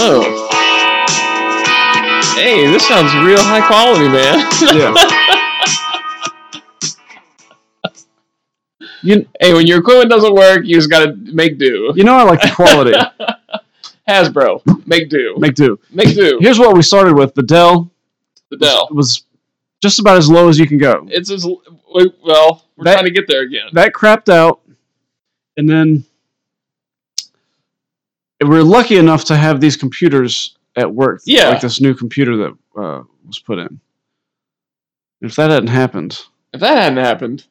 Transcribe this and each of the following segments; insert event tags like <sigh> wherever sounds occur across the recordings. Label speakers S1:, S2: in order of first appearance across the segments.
S1: Whoa. Hey, this sounds real high quality, man.
S2: Yeah. <laughs> you,
S1: hey, when your equipment doesn't work, you just gotta make do.
S2: you know I like the quality. <laughs>
S1: Hasbro, make do.
S2: Make do.
S1: Make do.
S2: Here's what we started with. The Dell
S1: The Dell.
S2: was just about as low as you can go.
S1: It's as well. We're
S2: That-
S1: trying to get there again.
S2: That crapped out, and then we're lucky enough to have these computers at work.
S1: Yeah.
S2: like this new computer that uh, was put in. If that hadn't happened,
S1: If that hadn't happened,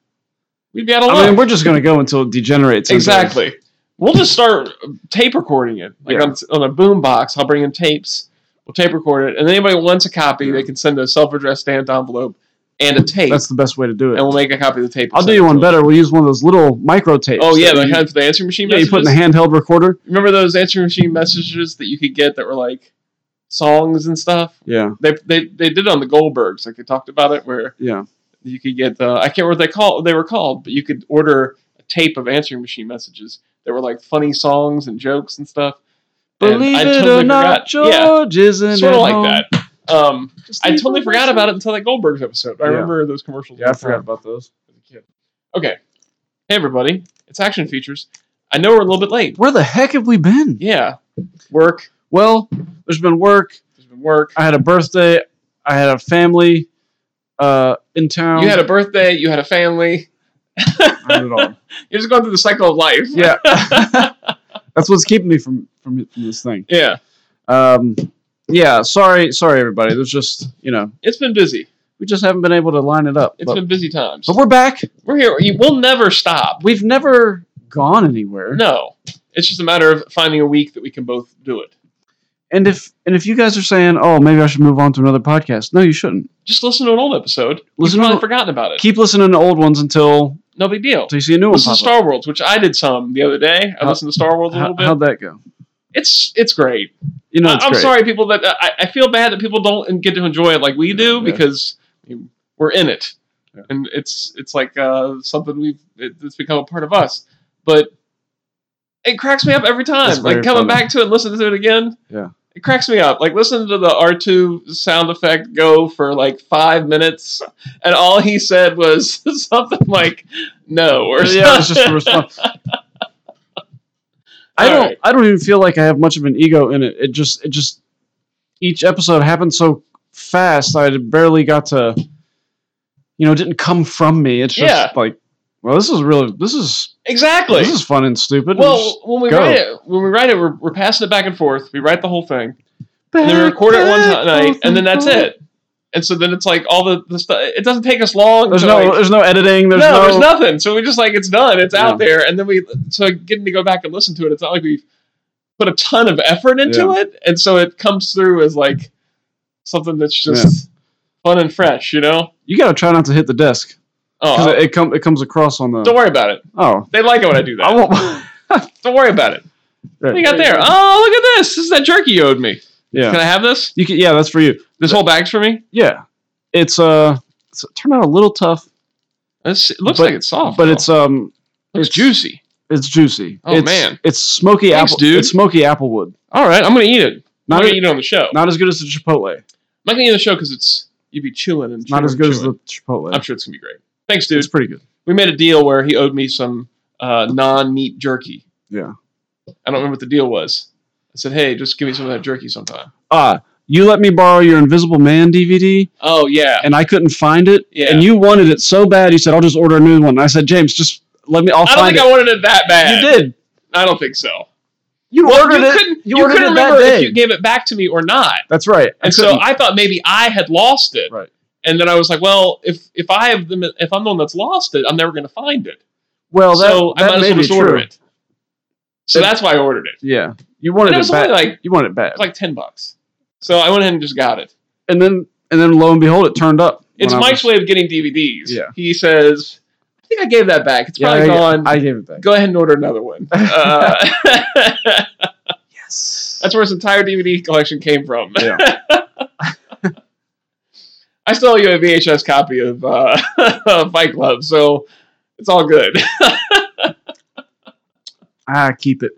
S1: we'd be out of luck.
S2: I mean, we're just going to go until it degenerates.
S1: exactly. We'll just start tape recording it, like
S2: Yeah.
S1: on, on a boom box. I'll bring in tapes. We'll tape record it, and anybody wants a copy, they can send a self-addressed stamped envelope and a tape,
S2: That's the best way to do it.
S1: and we'll make a copy of the tape.
S2: I'll do you one better. We'll use one of those little micro tapes.
S1: Oh yeah, the
S2: you,
S1: the answering machine.
S2: yeah, you put in a handheld recorder.
S1: Remember those answering machine messages that you could get that were like songs and stuff?
S2: Yeah,
S1: They they, they did it on the Goldbergs, like they talked about it, where
S2: yeah.
S1: you could get uh, I can't remember what they call they were called, but you could order a tape of answering machine messages that were like funny songs and jokes and stuff. And
S2: Believe
S1: I
S2: it
S1: totally
S2: or not,
S1: forgot. Yeah,
S2: George isn't
S1: sort of like
S2: home.
S1: that. Um, I totally forgot
S2: message.
S1: about it until that Goldbergs episode. I
S2: Yeah.
S1: remember those commercials.
S2: Yeah, I forgot
S1: time
S2: about those.
S1: as a kid. Okay, hey everybody, it's Action Features. I know we're a little bit late.
S2: Where the heck have we been?
S1: Yeah, work.
S2: Well, there's been work.
S1: There's been work.
S2: I had a birthday. I had a family uh, in town.
S1: You had a birthday. You had a family.
S2: I had all. <laughs>
S1: You're just going through the cycle of life.
S2: Yeah, <laughs> that's what's keeping me from from, from this thing.
S1: yeah.
S2: Um, yeah, sorry, sorry everybody. There's just you know
S1: It's been busy.
S2: we just haven't been able to line it up.
S1: It's
S2: But,
S1: been busy times.
S2: but we're back.
S1: We're here. You- We'll never stop.
S2: We've never gone anywhere.
S1: No, it's just a matter of finding a week that we can both do it.
S2: And if and if you guys are saying, oh, maybe I should move on to another podcast, no, you shouldn't.
S1: Just listen to an old episode.
S2: Listen
S1: You've probably
S2: to-
S1: forgotten about it.
S2: Keep listening to old ones until
S1: no big deal.
S2: until you see a new one
S1: Listen
S2: pop
S1: to
S2: up.
S1: Star Wars, which I did some the other day. I
S2: How-
S1: listened to Star Wars a
S2: How,
S1: little bit.
S2: how'd that go?
S1: It's it's great.
S2: You know,
S1: I,
S2: great.
S1: sorry, people that I, I feel bad that people don't get to enjoy it like we do
S2: Yeah.
S1: because we're in it,
S2: Yeah.
S1: and it's it's like uh, something we've it, it's become a part of us. But it cracks me up every time. Like coming
S2: funny.
S1: back to it, and listening to it again.
S2: Yeah.
S1: It cracks me up. Like listen to the R two sound effect go for like five minutes, and all he said was <laughs> something like "no" or
S2: yeah, it's just a response. <laughs> I
S1: All
S2: don't.
S1: right.
S2: I don't even feel like I have much of an ego in it. It just. It just. Each episode happened so fast. I barely got to. You know, it didn't come from me. It's just
S1: Yeah.
S2: like, well, this is really. This is.
S1: exactly.
S2: This is fun and stupid.
S1: Well, when we
S2: go.
S1: write it, when we write it, we're, we're passing it back and forth. We write the whole thing,
S2: back,
S1: and then we record it one night, and then that's it. And so then it's like all the, the stuff. It doesn't take us long.
S2: There's
S1: to,
S2: no.
S1: like-
S2: there's no editing. There's
S1: no,
S2: no.
S1: there's nothing. So we just like it's done. It's
S2: Yeah.
S1: out there, and then we so getting to go back and listen to it. It's not like we've put a ton of effort into it, and so it comes through as like something that's just fun and fresh. You know?
S2: You gotta try not to hit the desk
S1: Oh,
S2: it, it, come, it comes across on the.
S1: don't worry about it.
S2: Oh,
S1: They like it when I do that.
S2: I won't. <laughs>
S1: Don't worry about it. What you got there? Oh, look at this. This is that jerky you owed me.
S2: Yeah.
S1: Can I have this?
S2: You can. Yeah, that's for you.
S1: This whole bag's for me.
S2: Yeah, it's uh, it's, it turned out a little tough,
S1: It's, it looks
S2: But-
S1: like it's soft,
S2: but
S1: though.
S2: it's um,
S1: it's
S2: it's-
S1: juicy.
S2: it's juicy.
S1: Oh,
S2: it's,
S1: man.
S2: it's smoky
S1: Thanks,
S2: apple.
S1: dude.
S2: It's smoky applewood.
S1: All right, I'm gonna eat it. I'm
S2: Not
S1: gonna
S2: as,
S1: eat it on the show.
S2: Not as good as the chipotle.
S1: I'm not gonna eat it on the show because it's you'd be chewing and
S2: Not as good as the chipotle.
S1: I'm sure it's gonna be great. Thanks, dude.
S2: it's pretty good.
S1: We made a deal where he owed me some uh, non-meat jerky.
S2: Yeah.
S1: I don't remember what the deal was. I said, "Hey, just give me some of that jerky sometime."
S2: Ah, you let me borrow your Invisible Man DVD,
S1: Oh yeah,
S2: and I couldn't find it.
S1: Yeah.
S2: And you wanted it so bad, you said, "I'll just order a new one." And I said, "James, just let me. I'll
S1: I don't think
S2: it."
S1: I wanted it that bad.
S2: you did.
S1: I don't think so.
S2: You
S1: Well,
S2: ordered
S1: you
S2: it.
S1: couldn't.
S2: you
S1: You,
S2: ordered
S1: couldn't
S2: it
S1: remember if you gave it back to me or not.
S2: That's right.
S1: And so
S2: couldn't-
S1: I thought maybe I had lost it.
S2: Right.
S1: And then I was like, well, if if I have them, if I'm the one that's lost it, I'm never going to find it.
S2: well, that,
S1: so I
S2: that
S1: might as well just order
S2: true.
S1: it. So that's why I ordered it.
S2: Yeah, you
S1: And
S2: wanted
S1: it
S2: it
S1: was
S2: bad.
S1: only like
S2: you wanted it bad.
S1: it was like ten bucks. So I went ahead and just got it.
S2: and then and then lo and behold, it turned up.
S1: It's Mike's
S2: was-
S1: way of getting DVDs.
S2: Yeah.
S1: He says, I think I gave that back. It's
S2: Yeah,
S1: probably
S2: I,
S1: gone.
S2: I gave it back.
S1: Go ahead and order another one. <laughs> Uh, <laughs>
S2: Yes.
S1: that's where his entire DVD collection came from.
S2: Yeah. <laughs>
S1: I still owe you a VHS copy of uh, Fight Club, so it's all good.
S2: Ah, keep it.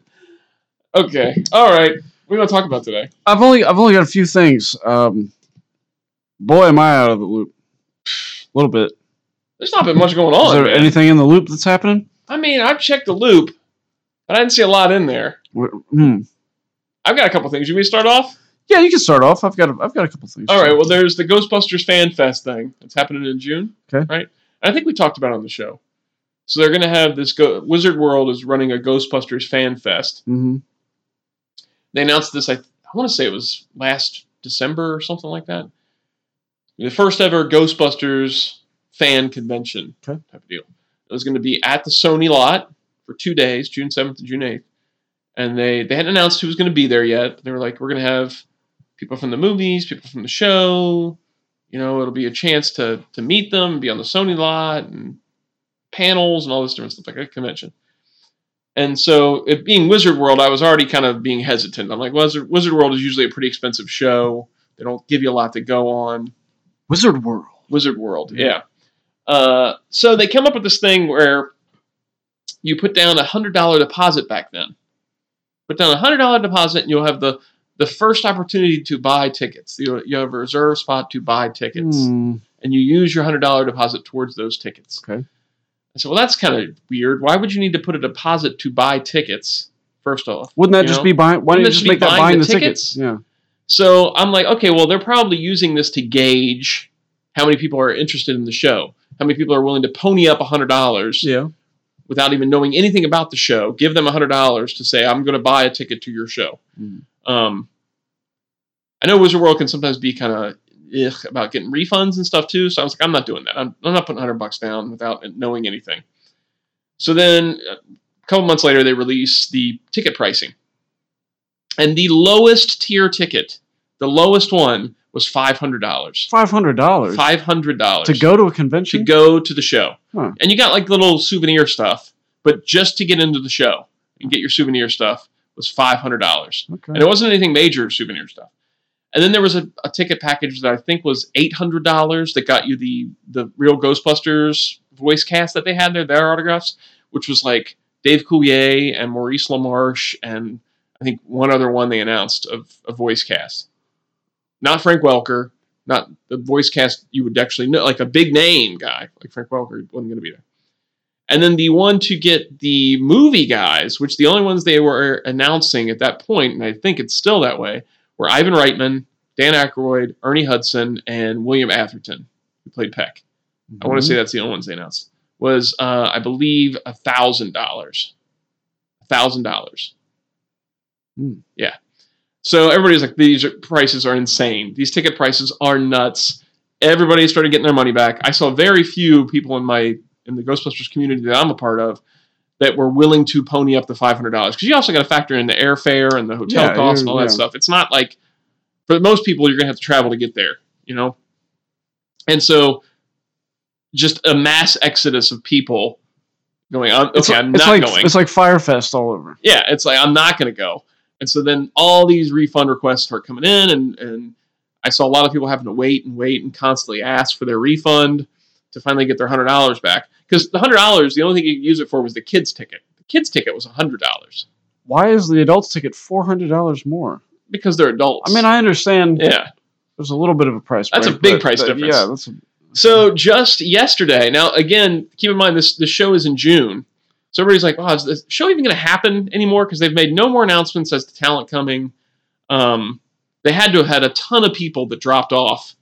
S1: okay. All right. What do you want to talk about today?
S2: I've only I've only got a few things. Um, boy, am I out of the loop. A little bit.
S1: There's not been much going on.
S2: Is there
S1: man.
S2: anything in the loop that's happening?
S1: I mean, I've checked the loop, but I didn't see a lot in there.
S2: What- Hmm.
S1: I've got a couple things. You want me to start off?
S2: Yeah, you can start off. I've got a, I've got a couple things.
S1: All right. Well, there's the Ghostbusters Fan Fest thing. that's happening in June.
S2: Okay.
S1: Right. And I think we talked about it on the show. So they're going to have this go- Wizard World is running a Ghostbusters Fan Fest.
S2: hmm
S1: They announced this. I, I want to say it was last December or something like that. The first ever Ghostbusters fan convention
S2: Okay.
S1: type of deal. It was going to be at the Sony lot for two days, June seventh and June eighth. And they they hadn't announced who was going to be there yet. They were like, we're going to have people from the movies, people from the show. You know, it'll be a chance to to meet them, be on the Sony lot, and panels and all this different stuff like a convention. And so, it being Wizard World, I was already kind of being hesitant. I'm like, Wizard, Wizard World is usually a pretty expensive show. They don't give you a lot to go on.
S2: Wizard World.
S1: Wizard World,
S2: Yeah.
S1: yeah. Uh, so they come up with this thing where you put down a hundred dollar deposit back then. Put down a hundred dollar deposit, and you'll have the the first opportunity to buy tickets. You you have a reserve spot to buy tickets,
S2: Hmm.
S1: and you use your hundred dollar deposit towards those tickets.
S2: Okay.
S1: I said, well, that's kind of weird. Why would you need to put a deposit to buy tickets? First off,
S2: Wouldn't that just
S1: know?
S2: be buying? Why don't you just make that
S1: buying the
S2: the tickets? Yeah.
S1: So I'm like, okay, well, they're probably using this to gauge how many people are interested in the show, how many people are willing to pony up hundred dollars
S2: Yeah.
S1: without even knowing anything about the show. Give them hundred dollars to say, I'm going to buy a ticket to your show.
S2: Mm.
S1: Um, I know Wizard World can sometimes be kind of about getting refunds and stuff too. So I was like, I'm not doing that. I'm, I'm not putting hundred bucks down without knowing anything. So then uh, a couple months later, they release the ticket pricing, and the lowest tier ticket, the lowest one, was five hundred dollars.
S2: Five hundred dollars
S1: Five hundred dollars
S2: to go to a convention.
S1: to go to the show.
S2: Huh.
S1: And you got like little souvenir stuff, but just to get into the show and get your souvenir stuff was five hundred dollars.
S2: Okay.
S1: And it wasn't anything major souvenir stuff. And then there was a, a ticket package that I think was eight hundred dollars that got you the the real Ghostbusters voice cast that they had there, their autographs, which was like Dave Coulier and Maurice LaMarche and I think one other one they announced of a voice cast. Not Frank Welker, not the voice cast you would actually know, like a big name guy like Frank Welker wasn't going to be there. And then the one to get the movie guys, which the only ones they were announcing at that point, and I think it's still that way, were Ivan Reitman, Dan Aykroyd, Ernie Hudson, and William Atherton, who played Peck. I want to say that's the only ones they announced. Was uh, I believe a thousand dollars, a thousand dollars.
S2: Hmm.
S1: Yeah. So everybody's like, these are- prices are insane. These ticket prices are nuts. Everybody started getting their money back. I saw very few people in my in the Ghostbusters community that I'm a part of that were willing to pony up the five hundred dollars because you also got to factor in the airfare and the hotel
S2: Yeah,
S1: costs and all that
S2: yeah.
S1: stuff. It's not like for most people you're gonna have to travel to get there, you know. And so, just a mass exodus of people going. "I'm- Okay,
S2: It's,
S1: I'm
S2: it's
S1: not
S2: like
S1: going.
S2: it's like Fyre Fest all over.
S1: yeah, it's like I'm not going to go. And so then all these refund requests start coming in, and and I saw a lot of people having to wait and wait and constantly ask for their refund to finally get their hundred dollars back. Because the hundred dollars, the only thing you could use it for was the kids' ticket. The kids' ticket was hundred dollars
S2: Why is the adults ticket four hundred dollars more?
S1: because they're adults.
S2: I mean, I understand
S1: yeah.
S2: there's a little bit of a price.
S1: That's a big
S2: but
S1: price
S2: that-
S1: difference.
S2: Yeah, that's a,
S1: So just yesterday, now again, keep in mind this the show is in June. So everybody's like, "Wow, is the show even going to happen anymore?" Because they've made no more announcements as to talent coming. Um, they had to have had a ton of people that dropped off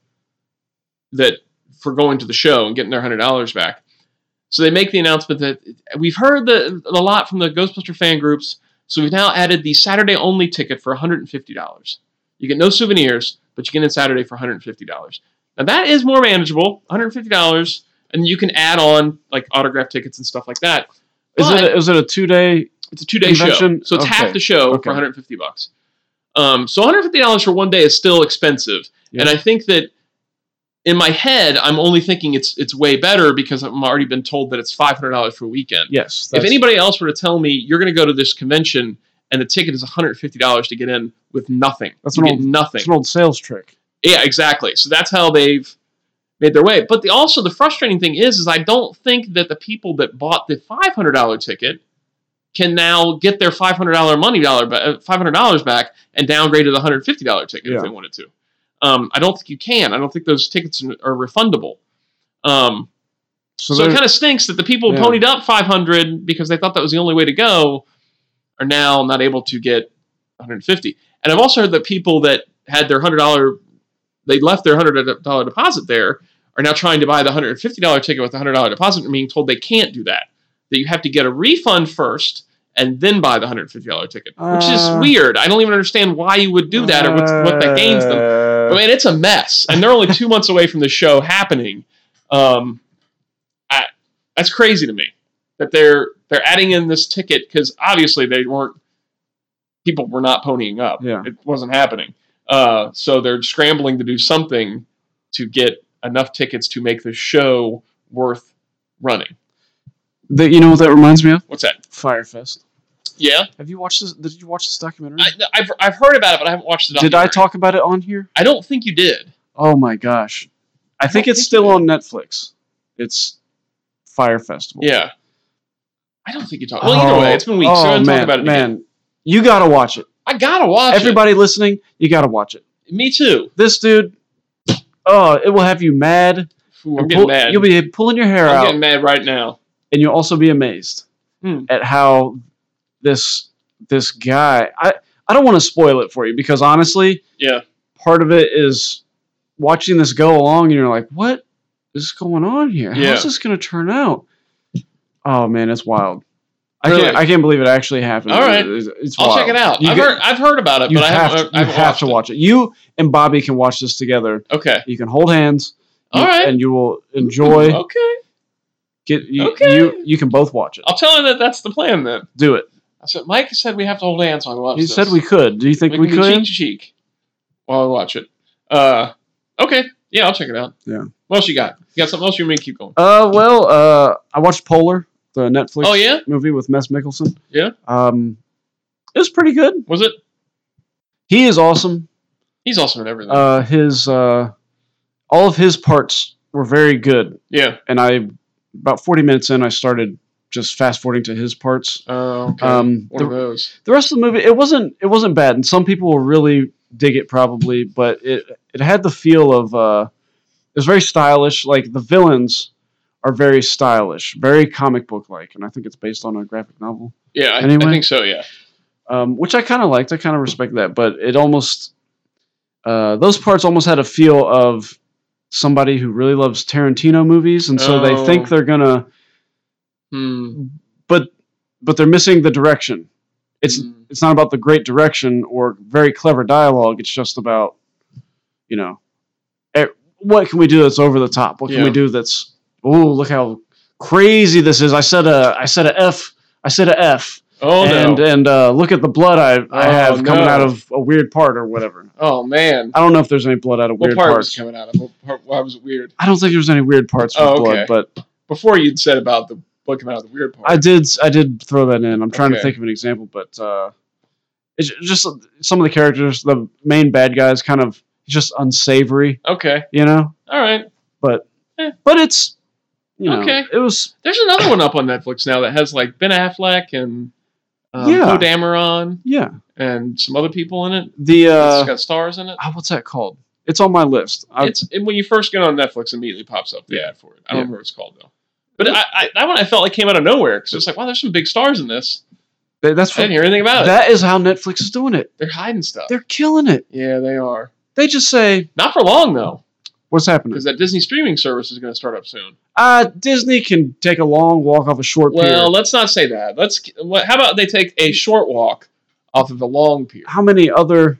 S1: that for going to the show and getting their hundred dollars back. So they make the announcement that we've heard the a lot from the Ghostbuster fan groups. So we've now added the Saturday only ticket for $150. You get no souvenirs, but you get in Saturday for $150. Now that is more manageable, $150, and you can add on like autograph tickets and stuff like that.
S2: is
S1: But
S2: it is it a two day?
S1: it's a two day show, so it's half the show
S2: Okay.
S1: for 150 bucks. Um, so 150 dollars for one day is still expensive,
S2: Yeah.
S1: and I think that in my head I'm only thinking it's it's way better because I'm already been told that it's 500 dollars for a weekend.
S2: Yes.
S1: If anybody else were to tell me you're going to go to this convention and the ticket is 150 dollars to get in with nothing,
S2: That's
S1: you
S2: an old-
S1: nothing.
S2: it's an old sales trick.
S1: Yeah, exactly. So that's how they've made their way. But the also the frustrating thing is, is I don't think that the people that bought the five hundred dollar ticket can now get their five hundred dollar money dollar ba- uh, five hundred dollars back and downgrade to the hundred fifty dollar ticket
S2: Yeah.
S1: if they wanted to. Um, I don't think you can. I don't think those tickets are refundable. Um,
S2: So,
S1: so, it kind of stinks that the people who
S2: Yeah.
S1: ponied up 500 because they thought that was the only way to go are now not able to get 150. And I've also heard that people that had their $100 they left their $100 deposit there are now trying to buy the $150 ticket with a $100 deposit and being told they can't do that. That you have to get a refund first and then buy the $150 ticket, which is
S2: Uh,
S1: weird. I don't even understand why you would do that or what's, what that gains them. I mean, it's a mess, and they're only two months away from the show happening. Um, I, that's crazy to me that they're they're adding in this ticket because obviously they weren't people were not ponying up.
S2: Yeah.
S1: it wasn't happening. Uh, so they're scrambling to do something to get enough tickets to make the show worth running.
S2: the, you know what that reminds me of?
S1: What's that?
S2: Fyre Fest.
S1: Yeah,
S2: Have you watched this? Did you watch this documentary?
S1: I, I've I've heard about it, but I haven't watched it.
S2: did I talk about it on here?
S1: I don't think you did.
S2: Oh my gosh. I think it's
S1: think
S2: still on Netflix. It's Fyre Festival.
S1: Yeah, I don't think you talked. Well, either way, it's been weeks.
S2: Oh,
S1: so I haven't
S2: man,
S1: about it. again.
S2: man. You gotta watch it.
S1: I gotta watch it.
S2: Everybody listening, you gotta watch it.
S1: it. Me too.
S2: This dude, oh, it will have you mad.
S1: Ooh, I'm
S2: You'll
S1: getting
S2: pull-
S1: mad.
S2: You'll be pulling your hair
S1: I'm
S2: out,
S1: getting mad right now.
S2: and you'll also be amazed
S1: Hmm.
S2: at how this this guy. I I don't want to spoil it for you because honestly,
S1: Yeah.
S2: part of it is watching this go along, and you're like, what is going on here?
S1: Yeah.
S2: How's this going to turn out? Oh man, it's wild. I can't. I can't believe it actually happened.
S1: All right.
S2: It's, it's
S1: I'll check it out.
S2: You
S1: I've
S2: get-
S1: heard, I've heard about it, but I
S2: have,
S1: haven't.
S2: to,
S1: I
S2: have
S1: watched
S2: to
S1: it.
S2: watch it. You and Bobby can watch this together.
S1: Okay.
S2: You can hold hands.
S1: All
S2: you-
S1: right.
S2: and you will enjoy.
S1: Okay.
S2: Get you,
S1: Okay.
S2: you. You can both watch it.
S1: I'll tell him that that's the plan then.
S2: Do it.
S1: I said Mike said we have to hold hands while we watch
S2: He
S1: this.
S2: said we could. Do you think we,
S1: can be
S2: could?
S1: cheek to cheek while we watch it. Uh, okay. Yeah, I'll check it out.
S2: Yeah.
S1: What else you got? You got something else? You want me to keep going?
S2: Uh, well, uh, I watched Polar, the Netflix
S1: Oh yeah.
S2: movie with Mads Mikkelsen.
S1: Yeah.
S2: Um, it was pretty good.
S1: Was it?
S2: He is awesome.
S1: He's awesome at everything.
S2: Uh, his uh, all of his parts were very good,
S1: yeah.
S2: and I about forty minutes in, I started just fast forwarding to his parts.
S1: Oh, okay.
S2: Um,
S1: One of
S2: the,
S1: those.
S2: the rest of the movie, it wasn't it wasn't bad, and some people will really dig it probably, but it it had the feel of uh, it was very stylish. Like the villains are very stylish, very comic book like, and I think it's based on a graphic novel.
S1: Yeah, I,
S2: Anyway.
S1: I think so. Yeah.
S2: um, which I kind of liked. I kind of respect that, but it almost uh, those parts almost had a feel of somebody who really loves Tarantino movies, and so they
S1: Oh.
S2: think they're gonna,
S1: Hmm.
S2: but but they're missing the direction. It's
S1: Hmm.
S2: it's not about the great direction or very clever dialogue. It's just about you know eh, what can we do that's over the top? What can we do that's oh look how crazy this is. I said a I said a F. I said a F.
S1: Oh
S2: and
S1: no.
S2: and uh, look at the blood I, I
S1: Oh,
S2: have coming
S1: no.
S2: out of a weird part or whatever.
S1: oh man.
S2: I don't know if there's any blood out of
S1: What
S2: weird
S1: part
S2: parts.
S1: was coming out of? What part, why was it weird?
S2: I don't think there was any weird parts with
S1: Oh,
S2: blood, but
S1: Before you'd said about the blood coming out the weird part.
S2: I did I did throw that in. I'm trying to think of an example, but uh, it's just some of the characters. The main bad guy is kind of just unsavory,
S1: okay.
S2: you know.
S1: All right.
S2: But
S1: Eh.
S2: but it's you know
S1: Okay.
S2: it was
S1: There's another one up on Netflix now that has like Ben Affleck and um,
S2: Yeah.
S1: Poe Dameron
S2: yeah
S1: and some other people in it.
S2: the uh, it's
S1: got stars in it.
S2: ah, what's that called? It's on my list. I,
S1: It's it, when you first get on Netflix, it immediately pops up the
S2: Yeah.
S1: ad for it. I don't
S2: Yeah.
S1: remember what it's called though. But I, I, that one I felt like came out of nowhere because it's like, wow, there's some big stars in this.
S2: that- that's
S1: I didn't hear anything about it.
S2: that is how Netflix is doing it.
S1: They're hiding stuff.
S2: They're killing it.
S1: yeah, they are.
S2: They just say
S1: Not for long though,
S2: what's happening.
S1: because that Disney streaming service is going to start up soon.
S2: Uh, Disney can take a long walk off a short pier.
S1: Well, let's not say that. Let's. What, how about they take a short walk off of a long pier?
S2: how many other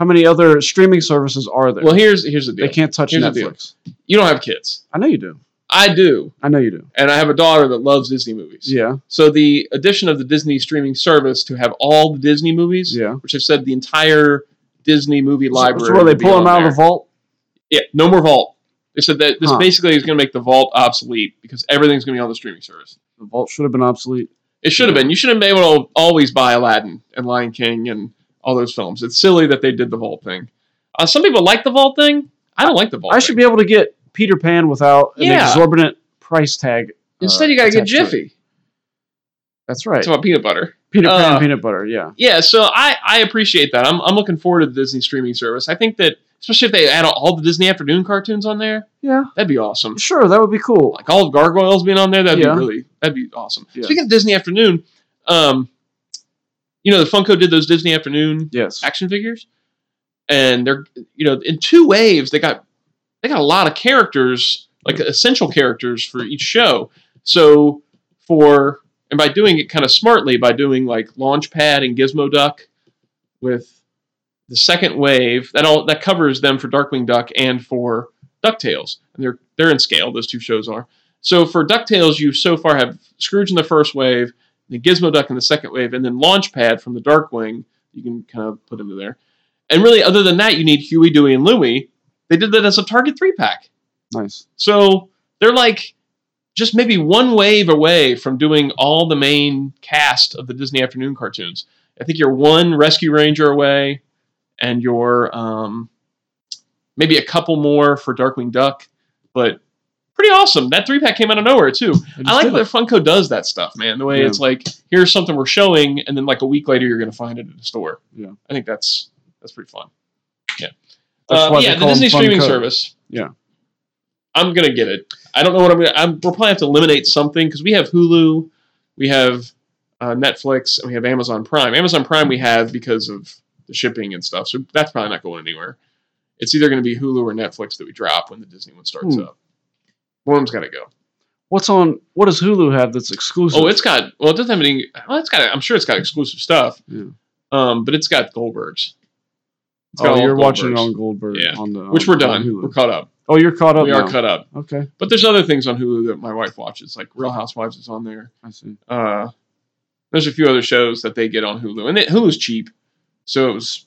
S2: how many other streaming services are there?
S1: Well, here's here's the deal.
S2: they can't touch
S1: Here's the deal.
S2: Netflix.
S1: You don't have kids.
S2: I know you do.
S1: I do,
S2: I know you do.
S1: and I have a daughter that loves Disney movies.
S2: Yeah,
S1: So the addition of the Disney streaming service to have all the Disney movies,
S2: yeah.
S1: which have said the entire Disney movie library,
S2: So where they pull them out
S1: there.
S2: of the vault?
S1: Yeah, no more Vault. They said that this
S2: Huh.
S1: basically is going to make the Vault obsolete because everything's going to be on the streaming service.
S2: The vault should have been obsolete.
S1: It should have been. You should have been able to always buy Aladdin and Lion King and all those films. It's silly that they did the Vault thing. Uh, some people like the Vault thing. I don't like the Vault.
S2: I should be able to get Peter Pan without an exorbitant price tag. uh,
S1: Instead, you got to get
S2: attached to.
S1: Jiffy.
S2: That's right.
S1: It's about peanut butter.
S2: peanut butter
S1: uh,
S2: peanut butter. Yeah.
S1: Yeah, so I, I appreciate that. I'm, I'm looking forward to the Disney streaming service. I think that, especially if they add all the Disney afternoon cartoons on there,
S2: Yeah.
S1: that'd be awesome.
S2: Sure, that would be cool.
S1: Like all of Gargoyles being on there, that'd
S2: Yeah.
S1: be really, that'd be awesome.
S2: Yeah.
S1: Speaking of Disney afternoon, um, you know, the Funko did those Disney afternoon
S2: Yes.
S1: action figures, and they're, you know, in two waves, they got, they got a lot of characters, like essential characters for each show. So for and by doing it kind of smartly by doing like Launchpad and Gizmo Duck with the second wave that all that covers them for Darkwing Duck and for DuckTales. And they're they're in scale, those two shows are. So for DuckTales you so far have Scrooge in the first wave, then Gizmo Duck in the second wave, and then Launchpad from the Darkwing, you can kind of put into there. And really other than that you need Huey, Dewey, and Louie. They did that as a Target three pack.
S2: Nice.
S1: So they're like just maybe one wave away from doing all the main cast of the Disney afternoon cartoons. I think you're one Rescue Ranger away, and you're um, maybe a couple more for Darkwing Duck, but pretty awesome. That three pack came out of nowhere too. I like that. Funko does that stuff, man. The way
S2: Yeah.
S1: it's like here's something we're showing, and then like a week later you're going to find it at the store.
S2: Yeah.
S1: I think that's that's pretty fun. Yeah, Uh, yeah. The Disney streaming
S2: Funko.
S1: service.
S2: Yeah.
S1: I'm gonna get it. I don't know what I'm gonna. I'm, we'll probably have to eliminate something because we have Hulu, we have uh, Netflix, and we have Amazon Prime. Amazon Prime we have because of the shipping and stuff, so that's probably not going anywhere. It's either going to be Hulu or Netflix that we drop when the Disney one starts
S2: Hmm.
S1: up. One of them's got to go.
S2: What's on? What does Hulu have that's exclusive?
S1: Oh, it's got. Well, it doesn't have any. Well, it's got. I'm sure it's got exclusive stuff.
S2: Yeah.
S1: Um, but it's got Goldbergs.
S2: Oh, you're watching it on Goldberg.
S1: Yeah.
S2: On the,
S1: which we're done. We're caught up.
S2: Oh, you're caught up
S1: we
S2: now.
S1: are caught up.
S2: Okay,
S1: But there's other things on Hulu that my wife watches, like Real Housewives is on there.
S2: I see.
S1: Uh, there's a few other shows that they get on Hulu, and it, Hulu's cheap, so it was.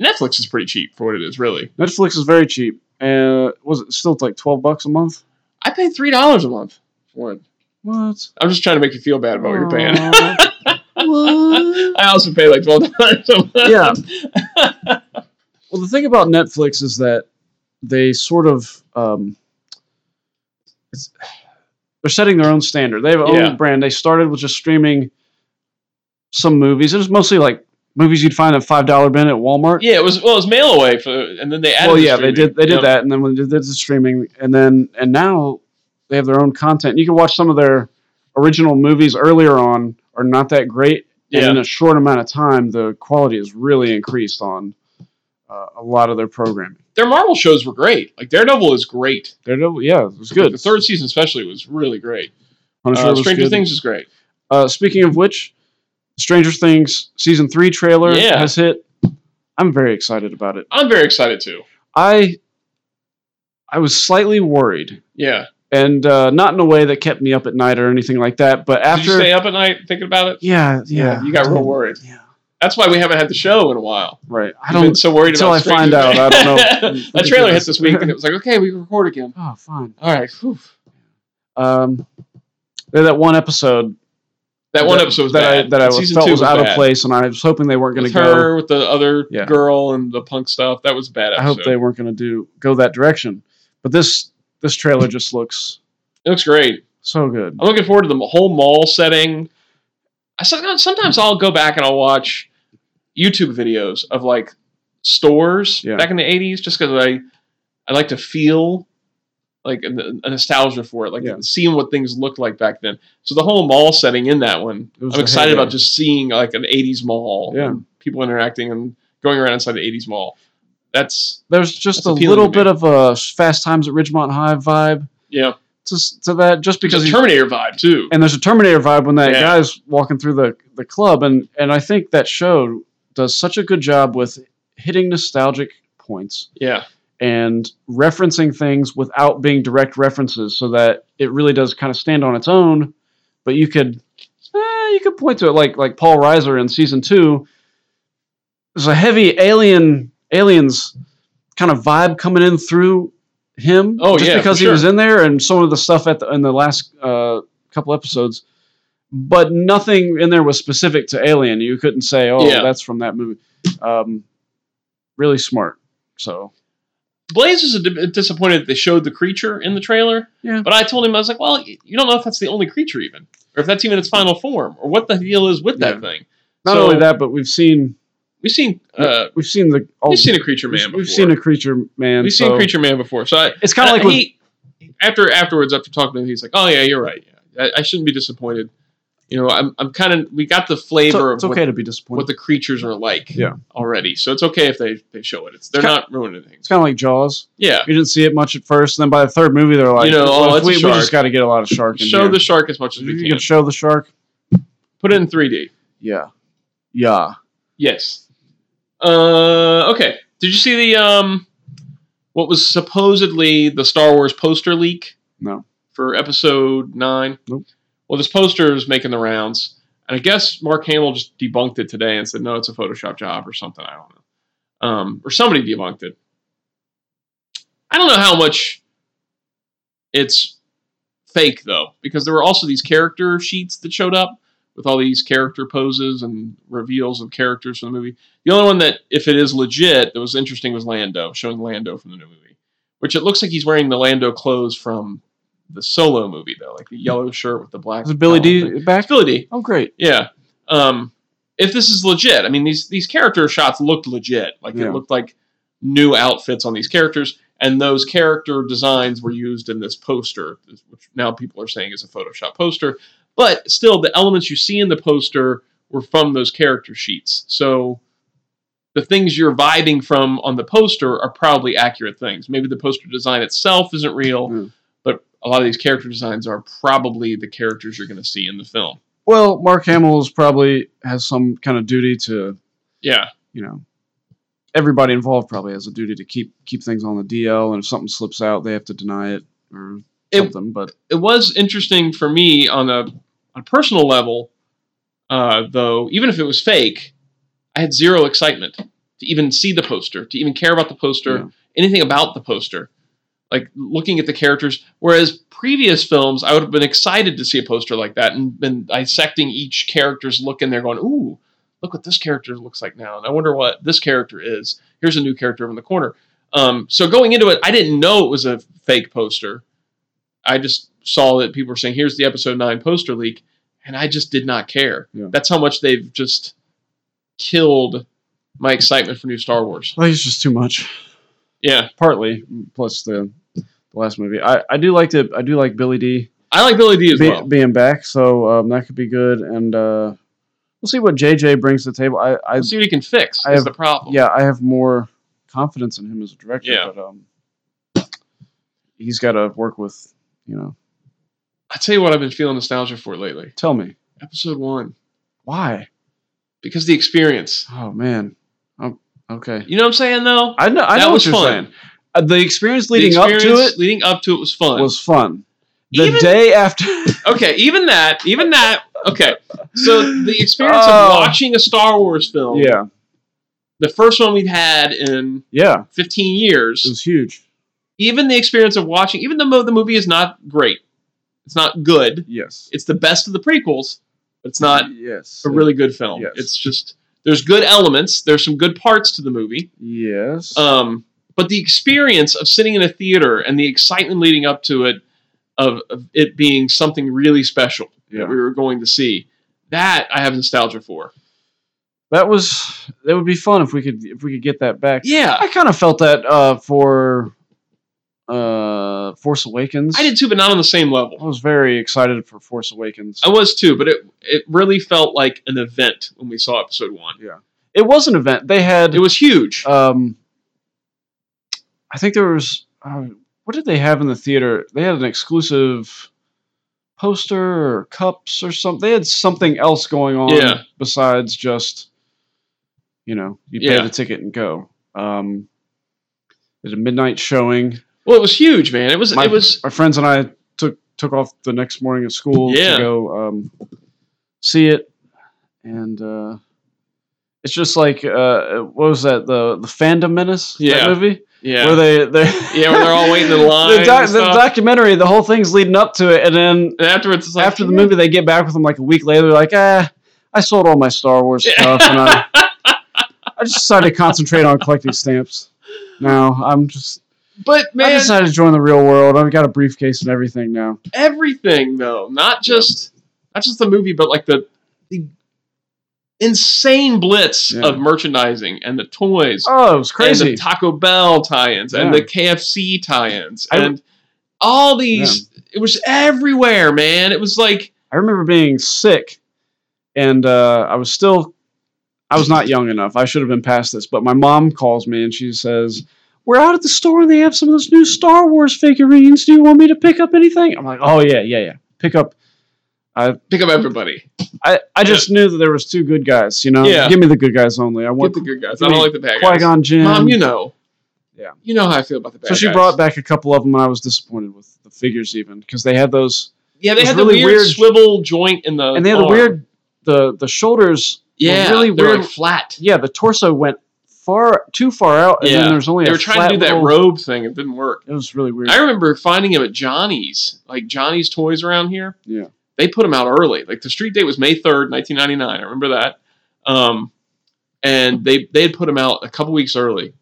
S1: Netflix is pretty cheap for what it is, really.
S2: Netflix is very cheap. Uh, was it still like twelve bucks a month?
S1: I pay three dollars a month for it.
S2: What?
S1: I'm just trying to make you feel bad about what you're paying. <laughs> I also pay like twelve dollars a month.
S2: Yeah. <laughs> Well, the thing about Netflix is that they sort of um, it's, they're setting their own standard. They have their
S1: Yeah.
S2: own brand. They started with just streaming some movies. It was mostly like movies you'd find at five dollar bin at Walmart.
S1: Yeah, it was well, it was mail away for, and then they added.
S2: well,
S1: the
S2: yeah, they did. They did
S1: Yep.
S2: that, and then when they did the streaming, and then and now they have their own content. You can watch some of their original movies earlier on are not that great, and in a short amount of time, the quality has really increased on uh, a lot of their programming.
S1: Their Marvel shows were great. Like Daredevil is great.
S2: Daredevil, yeah, it was good.
S1: The third season, especially, was really great.
S2: Punisher
S1: Uh, Stranger
S2: good.
S1: Things is great.
S2: Uh, speaking of which, Stranger Things season three trailer
S1: Yeah.
S2: has hit. I'm very excited about it.
S1: I'm very excited too.
S2: I I was slightly worried,
S1: Yeah.
S2: And uh, not in a way that kept me up at night or anything like that. But
S1: Did you
S2: after,
S1: stay up at night thinking about it?
S2: yeah, yeah,
S1: You got real worried.
S2: Yeah,
S1: That's why we haven't had the show in a while.
S2: right. I
S1: I've been
S2: don't.
S1: so worried
S2: until
S1: about
S2: I find out, I don't know. <laughs>
S1: a trailer hit this week, and it was like, okay, we can record again.
S2: Oh, fine.
S1: All right. Whew.
S2: Um, that one episode
S1: That one episode was
S2: that
S1: bad.
S2: I that I felt
S1: two
S2: was out of place, and I was hoping they weren't going to go.
S1: her, with the other
S2: Yeah.
S1: girl, and the punk stuff. That was a bad
S2: I hope they weren't going to do go that direction. But this this trailer just looks
S1: It looks great.
S2: so good.
S1: I'm looking forward to the whole mall setting. I sometimes I'll go back and I'll watch YouTube videos of like stores
S2: Yeah.
S1: back in the '80s, just because I I like to feel like a, a nostalgia for it, like
S2: Yeah.
S1: seeing what things looked like back then. So the whole mall setting in that one, I'm excited about just seeing like an '80s mall,
S2: Yeah.
S1: and people interacting and going around inside the '80s mall. That's
S2: There's just a little bit of a Fast Times at Ridgemont High vibe
S1: yeah,
S2: to, to that, just
S1: because Terminator vibe too.
S2: and there's a Terminator vibe when that
S1: Yeah.
S2: guy's walking through the the club, and and I think that show does such a good job with hitting nostalgic points
S1: yeah,
S2: and referencing things without being direct references so that it really does kind of stand on its own. But you could eh, you could point to it like like paul reiser in season two. There's a heavy alien aliens kind of vibe coming in through him
S1: Oh,
S2: just
S1: yeah,
S2: because he was in there and some of the stuff at the in the last uh, couple episodes but nothing in there was specific to alien you couldn't say oh
S1: Yeah.
S2: that's from that movie um, really smart so
S1: Blaze di- disappointed that they showed the creature in the trailer.
S2: Yeah.
S1: But I told him I was like, well, you don't know if that's the only creature even, or if that's even its final form, or what the deal is with that thing.
S2: Not
S1: So-
S2: only that, but we've seen
S1: We've seen uh,
S2: we've seen the all,
S1: we've seen a creature man
S2: we've,
S1: before.
S2: we've seen a creature man.
S1: we've
S2: so
S1: seen creature man before. So I,
S2: It's kind of like
S1: he after afterwards after talking to him, he's like, oh yeah, you're right. Yeah, I, I shouldn't be disappointed. You know, I'm I'm kind of we got the
S2: it's,
S1: flavor
S2: it's
S1: of
S2: okay
S1: what,
S2: to be disappointed.
S1: what the creatures are like
S2: Yeah.
S1: already. So it's okay if they they show it. It's they're
S2: ki-
S1: not ruining anything.
S2: it's kind of like Jaws.
S1: Yeah.
S2: You didn't see it much at first, and then by the third movie, they're like,
S1: You know, oh,
S2: "Well,
S1: it's a
S2: we, we just got to get a lot of shark in
S1: Show
S2: here.
S1: the shark as much as we
S2: you
S1: can.
S2: can show the shark.
S1: Put it in 3D.
S2: Yeah, yeah.
S1: Yes. Uh, okay. Did you see the um, what was supposedly the Star Wars poster leak
S2: No.
S1: for Episode Nine?
S2: Nope.
S1: Well, this poster is making the rounds, and I guess Mark Hamill just debunked it today and said no, it's a Photoshop job or something. I don't know. Um, or somebody debunked it. I don't know how much it's fake though, because there were also these character sheets that showed up with all these character poses and reveals of characters from the movie. The only one that, if it is legit, that was interesting was Lando, showing Lando from the new movie, which it looks like he's wearing the Lando clothes from the Solo movie though, like the yellow shirt with the black.
S2: Is it Billy
S1: thing.
S2: D back?
S1: It's Billy Dee.
S2: Oh, great.
S1: Yeah. Um, if this is legit, I mean these these character shots looked legit. Like
S2: Yeah.
S1: it looked like new outfits on these characters, and those character designs were used in this poster, which now people are saying is a Photoshop poster. But still, the elements you see in the poster were from those character sheets. So the things you're vibing from on the poster are probably accurate things. Maybe the poster design itself isn't real,
S2: Hmm.
S1: but a lot of these character designs are probably the characters you're going to see in the film.
S2: Well, Mark Hamill probably has some kind of duty to,
S1: Yeah.
S2: you know, everybody involved probably has a duty to keep keep things on the DL, and if something slips out, they have to deny it or
S1: It-
S2: something. but
S1: it was interesting for me on a on a personal level, uh, though. Even if it was fake, I had zero excitement to even see the poster, to even care about the poster,
S2: Yeah.
S1: anything about the poster. Like looking at the characters. Whereas previous films, I would have been excited to see a poster like that and been dissecting each character's look in there, going, "Ooh, look what this character looks like now," and I wonder what this character is. Here's a new character over in the corner. Um, so going into it, I didn't know it was a fake poster. I just saw that people were saying, "Here's the episode nine poster leak," and I just did not care.
S2: Yeah.
S1: That's how much they've just killed my excitement for new Star Wars.
S2: I think it's just too much.
S1: Yeah,
S2: Partly, plus the the last movie. I, I do like to I do like Billy Dee
S1: I like Billy Dee as
S2: be-
S1: well.
S2: being back, so um, that could be good. And uh, we'll see what JJ brings to the table. I, I
S1: We'll see what he can fix.
S2: I
S1: is
S2: have-
S1: the problem.
S2: yeah, I have more confidence in him as a director,
S1: Yeah.
S2: but um, he's got to work with you know.
S1: I tell you what, I've been feeling nostalgia for lately.
S2: Tell me
S1: Episode one,
S2: why?
S1: because the experience.
S2: Oh man, oh, okay.
S1: You know what I'm saying, though.
S2: I know I
S1: That
S2: know
S1: was
S2: what you're
S1: fun.
S2: saying. Uh, the experience
S1: The
S2: leading up to it
S1: leading up to it was fun.
S2: It was fun. The
S1: Even-
S2: day after, <laughs>
S1: okay, even that, even that. Okay, so the experience
S2: Oh.
S1: of watching a Star Wars film,
S2: yeah,
S1: the first one we've had in
S2: yeah,
S1: 15 years,
S2: it was huge.
S1: even the experience of watching, even though the movie is not great, it's not good.
S2: Yes,
S1: It's the best of the prequels, but it's not
S2: yes,
S1: a really good film.
S2: Yes.
S1: It's just there's good elements, there's some good parts to the movie,
S2: yes.
S1: um, but the experience of sitting in a theater and the excitement leading up to it, of, of it being something really special
S2: yeah.
S1: that we were going to see, that I have nostalgia for.
S2: That was that would be fun if we could if we could get that back.
S1: Yeah,
S2: I kind of felt that uh, for uh, Force Awakens.
S1: I did too, but not on the same level.
S2: I was very excited for Force Awakens.
S1: I was too, but it it really felt like an event when we saw episode one.
S2: Yeah, It was an event. They had
S1: It was huge.
S2: um, I think there was uh, what did they have in the theater? They had an exclusive poster or cups or something. They had something else going on
S1: Yeah.
S2: besides just you know you pay
S1: Yeah.
S2: the ticket and go. Um, there's a midnight showing.
S1: Well, it was huge, man. It was
S2: my,
S1: it was
S2: my friends and I took took off the next morning of school
S1: Yeah.
S2: to go um, see it, and uh, it's just like uh, what was that? The the fandom menace?
S1: Yeah.
S2: movie?
S1: Yeah.
S2: where they they
S1: Yeah, where they're all waiting in <laughs> line
S2: the, doc- the documentary the whole thing's leading up to it. And then
S1: and afterwards, like
S2: after the movie they get back with them like a week later. They're like ah I sold all my Star Wars stuff and I <laughs> I just decided to concentrate on collecting stamps. Now I'm just
S1: But man, I
S2: decided to join the real world. I've got a briefcase and everything now.
S1: everything though, not just not just the movie, but like the the insane blitz
S2: Yeah.
S1: of merchandising and the toys
S2: Oh, it was
S1: and
S2: crazy.
S1: the Taco Bell tie-ins and the KFC tie-ins
S2: I-
S1: and all these. It was everywhere, man. It was like
S2: I remember being sick, and uh, I was still, I was not young enough. I should have been past this. But my mom calls me and she says, "We're out at the store and they have some of those new Star Wars figurines. Do you want me to pick up anything?" I'm like, "Oh yeah, yeah, yeah. Pick up."
S1: pick up everybody.
S2: I, I just knew that there was two good guys. You know,
S1: Yeah.
S2: give me the good guys only. I
S1: Get
S2: want
S1: the good guys. I don't like the bad guys. Qui.
S2: Gon Jinn.
S1: Mom, you know.
S2: Yeah.
S1: You know how I feel about the bad
S2: so she
S1: guys.
S2: brought back a couple of them, and I was disappointed with the figures even because they had those,
S1: Yeah, they had
S2: really
S1: the weird,
S2: weird-
S1: swivel joint in the
S2: and they had the weird, the the shoulders. were
S1: yeah,
S2: really weird.
S1: like flat.
S2: Yeah, the torso went far too far out, and
S1: Yeah.
S2: then there's only
S1: They were trying to do that robe thing. It didn't work.
S2: It was really weird.
S1: I remember finding him at Johnny's, like Johnny's Toys around here.
S2: Yeah.
S1: They put him out early. Like the street date was May 3rd, 1999. I remember that. Um, and they they had put him out a couple weeks early.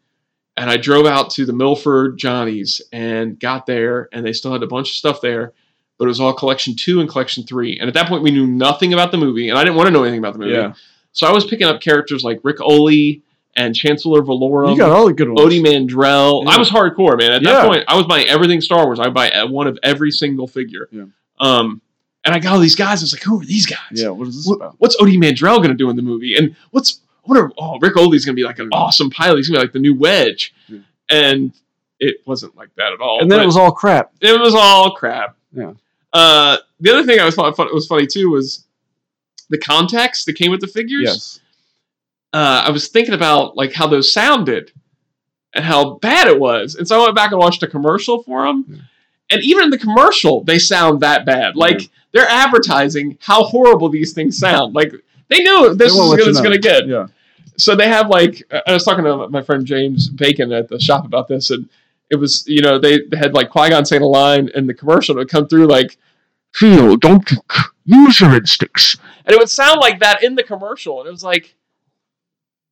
S1: And I drove out to the Milford Johnny's and got there, and they still had a bunch of stuff there, but it was all collection two and collection three. And at that point, we knew nothing about the movie, and I didn't want to know anything about the movie.
S2: yeah,
S1: So I was picking up characters like Ric Olié and Chancellor Valorum.
S2: you got all the good ones.
S1: Ody Mandrell.
S2: Yeah.
S1: I was hardcore, man. At that
S2: Yeah.
S1: point, I was buying everything Star Wars. I buy one of every single figure.
S2: Yeah.
S1: Um, and I got all these guys. I was like, who are these guys?
S2: Yeah, what is this
S1: What-
S2: about?
S1: what's Ody Mandrell going to do in the movie? And what's I wonder? Oh, Ric Olié's going to be like an awesome pilot. He's going to be like the new Wedge.
S2: Yeah.
S1: And it wasn't like that at all.
S2: And then it was all crap.
S1: it was all crap.
S2: Yeah.
S1: Uh, the other thing I was thought was funny too was the CommTech that came with the figures
S2: Yes.
S1: Uh, I was thinking about like how those sounded and how bad it was, and so I went back and watched a commercial for them.
S2: Yeah.
S1: And even in the commercial, they sound that bad. Like
S2: Yeah.
S1: they're advertising how horrible these things <laughs> sound. Like they knew this
S2: They won't
S1: is
S2: let
S1: good
S2: you
S1: going to get.
S2: Yeah.
S1: So they have like I was talking to my friend James Bacon at the shop about this, and it was you know they, they had like Qui Gon saying a line in the commercial that would come through like feel, don't use your instincts, and it would sound like that in the commercial, and it was like,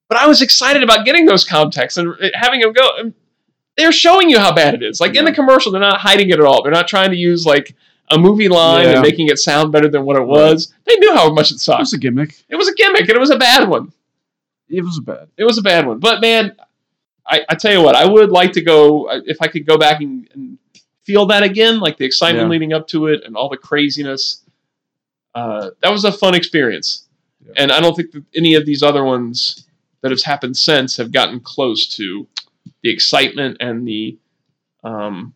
S1: but I was excited about getting those CommTechs and having them go. They're showing you how bad it is. Like in the commercial, they're not hiding it at all. They're not trying to use like a movie line
S2: Yeah.
S1: and making it sound better than what it was. They knew how much it sucked.
S2: It was a gimmick.
S1: It was a gimmick, and it was a bad one.
S2: It was a bad.
S1: It was a bad one. But man, I, I tell you what, I would like to go if I could go back and, and feel that again, like the excitement
S2: Yeah.
S1: leading up to it and all the craziness. Uh, that was a fun experience,
S2: Yeah.
S1: and I don't think that any of these other ones that have happened since have gotten close to the excitement and the um,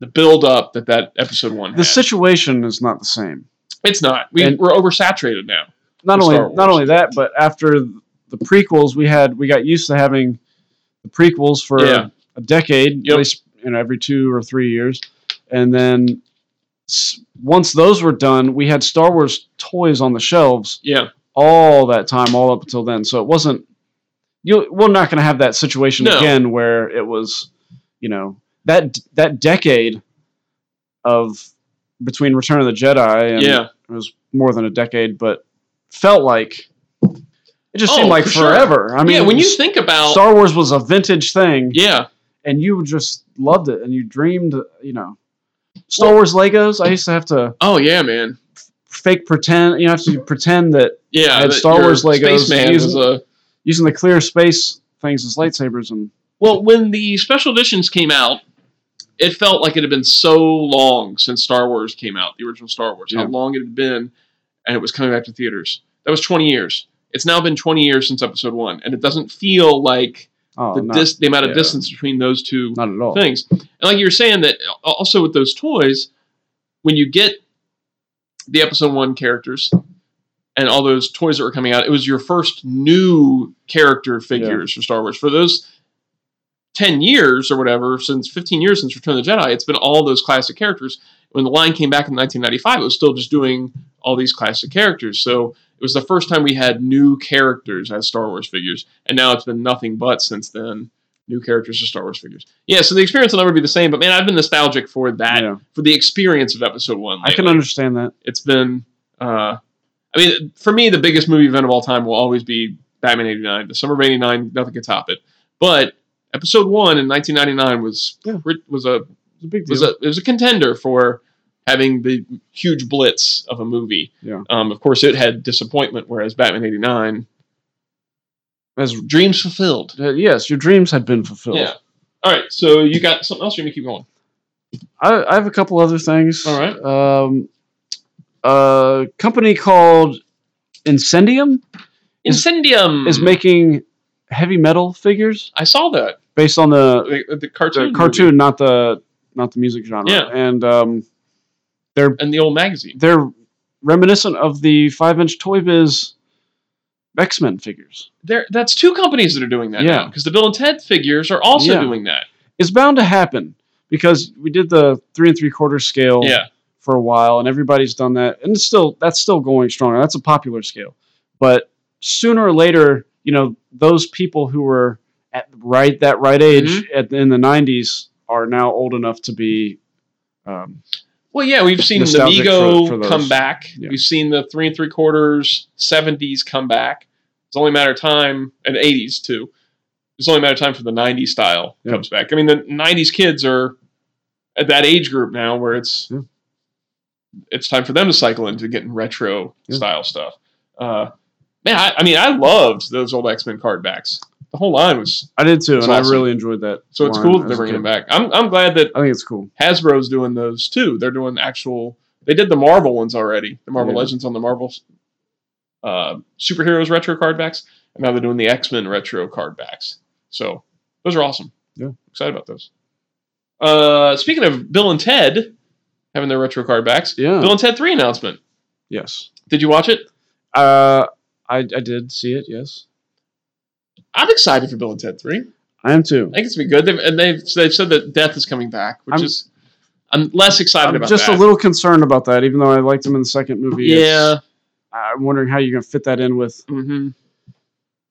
S1: the build up that that episode one.
S2: The
S1: had.
S2: situation is not the same.
S1: it's not. We,
S2: and-
S1: we're oversaturated now.
S2: Not only not only that, but after the prequels, we had we got used to having the prequels for
S1: Yeah.
S2: a decade,
S1: Yep.
S2: at least you know every two or three years, and then s- once those were done, we had Star Wars toys on the shelves
S1: Yeah,
S2: all that time, all up until then. So it wasn't. You we're not going to have that situation
S1: No.
S2: again where it was, you know, that that decade of between Return of the Jedi and
S1: yeah.
S2: it was more than a decade, but felt like it just
S1: Oh,
S2: seemed like
S1: for sure.
S2: forever. I mean,
S1: yeah, when you think about
S2: Star Wars was a vintage thing,
S1: yeah,
S2: and you just loved it, and you dreamed, you know, Star
S1: Well-
S2: Wars Legos. I used to have to
S1: oh yeah, man.
S2: fake pretend, you know, have to pretend that
S1: Yeah,
S2: I had Star Wars Legos
S1: Spaceman was a
S2: using the clear space things as lightsabers, and
S1: well. When the special editions came out, it felt like it had been so long since Star Wars came out, the original Star Wars. How long it had been, and it was coming back to theaters. That was twenty years. It's now been twenty years since Episode One, and it doesn't feel like
S2: oh,
S1: the
S2: not,
S1: dis- the amount of
S2: yeah.
S1: distance between those two
S2: not at all.
S1: things. And like you were saying that uh, also with those toys, when you get the episode one characters and all those toys that were coming out, it was your first new character figures for Star Wars. For those ten years or whatever, since fifteen years since Return of the Jedi, it's been all those classic characters. When the line came back in 1995, it was still just doing all these classic characters. So it was the first time we had new characters as Star Wars figures, and now it's been nothing but since then new characters as Star Wars figures. Yeah, so the experience will never be the same, but man, I've been nostalgic for that,
S2: Yeah.
S1: for the experience of Episode One.
S2: I can understand that.
S1: It's been, uh, I mean, for me, the biggest movie event of all time will always be Batman '89. The summer of '89, nothing can top it. But Episode one in 1999 was
S2: Yeah.
S1: was a
S2: It's a big deal.
S1: was a it was a contender for having the huge blitz of a movie.
S2: Yeah.
S1: Um, of course, it had disappointment, whereas Batman '89
S2: has
S1: dreams fulfilled.
S2: uh, yes, your dreams had been fulfilled.
S1: Yeah. All right. So you got something else? Or you me to keep going?
S2: I, I have a couple other things.
S1: All right.
S2: Um, a company called Incendium
S1: Incendium
S2: is making heavy metal figures
S1: I saw that
S2: based on the,
S1: the, the cartoon.
S2: the cartoon, not the not the music genre.
S1: Yeah.
S2: And um, they're
S1: movie and the old magazine.
S2: they're reminiscent of the five inch Toy Biz X Men figures.
S1: There, that's two companies that are doing that
S2: Yeah.
S1: because the Bill and Ted figures are also
S2: Yeah.
S1: doing that.
S2: It's bound to happen because we did the three and three quarter scale
S1: Yeah.
S2: For a while, and everybody's done that, and it's still that's still going strong. That's a popular scale, but sooner or later, you know, those people who were at right that right age
S1: Mm-hmm.
S2: at, in the '90s are now old enough to be. Um,
S1: Well, yeah, we've seen the Mego
S2: for- for
S1: come back.
S2: Yeah.
S1: We've seen the three and three quarters '70s come back. It's only a matter of time, and '80s too. It's only a matter of time for the '90s style
S2: Yeah.
S1: comes back. I mean, the '90s kids are at that age group now where it's
S2: Yeah.
S1: It's time for them to cycle into getting retro
S2: Yeah.
S1: style stuff. Uh, man, I, I mean, I loved those old X Men card backs. The whole line was
S2: I did too, and
S1: awesome.
S2: I really enjoyed that.
S1: so it's cool that they're bringing them back. I'm I'm glad that
S2: I think it's cool.
S1: Hasbro's doing those too. They're doing actual. They did the Marvel ones already. The Marvel
S2: Yeah.
S1: Legends on the Marvel uh, superheroes retro card backs, and now they're doing the X Men retro card backs. So those are awesome.
S2: Yeah.
S1: excited about those. Uh, speaking of Bill and Ted having their retro card backs,
S2: Yeah.
S1: Bill and Ted Three announcement.
S2: Yes.
S1: Did you watch it?
S2: Uh, I I did see it. Yes,
S1: I'm excited for Bill and Ted Three.
S2: I am too.
S1: I think it's gonna be good. They've, and they've they've said that Death is coming back, which
S2: I'm-
S1: is I'm less excited
S2: I'm
S1: about
S2: just
S1: that.
S2: a little concerned about that, even though I liked him in the second movie.
S1: yeah.
S2: I'm wondering how you're gonna fit that in with
S1: hmm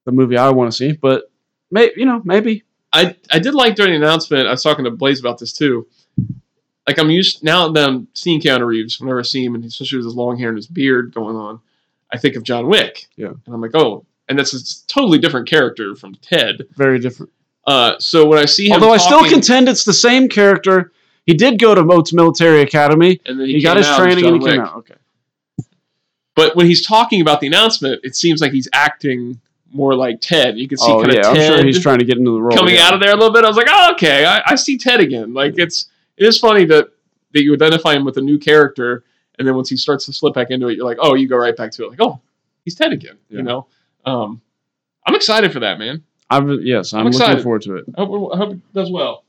S2: the movie I want to see, but may you know maybe
S1: I I did like during the announcement. I was talking to Blaze about this too. Like I'm used now that I'm seeing Keanu Reeves. Whenever I see him, and especially with his long hair and his beard going on, I think of John Wick.
S2: Yeah.
S1: and I'm like, oh, and that's a totally different character from Ted.
S2: very different.
S1: Uh, so when I see him,
S2: Although I still contend it's the same character. He did go to Moats Military Academy.
S1: and then
S2: He, got
S1: came
S2: his training and he
S1: John
S2: came
S1: Wick.
S2: out. Okay.
S1: But when he's talking about the announcement, it seems like he's acting more like Ted. You can see
S2: Oh
S1: kind
S2: yeah,
S1: of
S2: I'm
S1: Ted
S2: sure he's trying to get into the role.
S1: coming
S2: yeah.
S1: out of there a little bit. I was like, oh, okay, I, I see Ted again. Like it's it is funny that that you identify him with a new character, and then once he starts to slip back into it, you're like, oh, you go right back to it. Like, oh, he's Ted again.
S2: Yeah.
S1: You know, um, I'm excited for that, man.
S2: I'm yes, I'm,
S1: I'm
S2: looking forward to it.
S1: I hope, I hope it does well.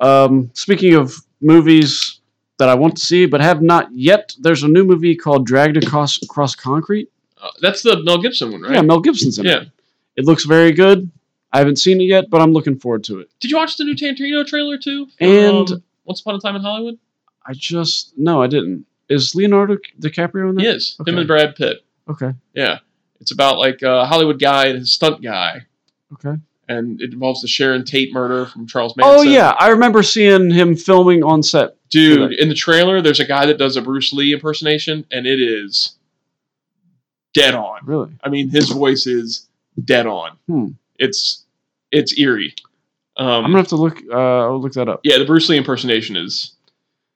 S2: Um, speaking of movies that I want to see but have not yet, there's a new movie called Dragged Across, Across Concrete.
S1: Uh, that's the Mel Gibson one, right?
S2: Yeah, Mel Gibson's in
S1: Yeah.
S2: it. It looks very good. I haven't seen it yet, but I'm looking forward to it.
S1: Did you watch the new Tarantino trailer too? for,
S2: And-
S1: um, Once Upon a Time in Hollywood.
S2: I just no, I didn't. Is Leonardo DiCaprio in that?
S1: He is him and Brad Pitt.
S2: Okay.
S1: Yeah, it's about like a Hollywood guy and his stunt guy,
S2: Okay.
S1: and it involves the Sharon Tate murder from Charles Manson.
S2: Oh yeah, I remember seeing him filming on set.
S1: Dude, in the trailer, there's a guy that does a Bruce Lee impersonation, and it is dead on.
S2: Really?
S1: I mean, his voice is dead on.
S2: Hmm.
S1: It's it's eerie. Um,
S2: I'm gonna have to look. Uh, I'll look that up.
S1: yeah, the Bruce Lee impersonation is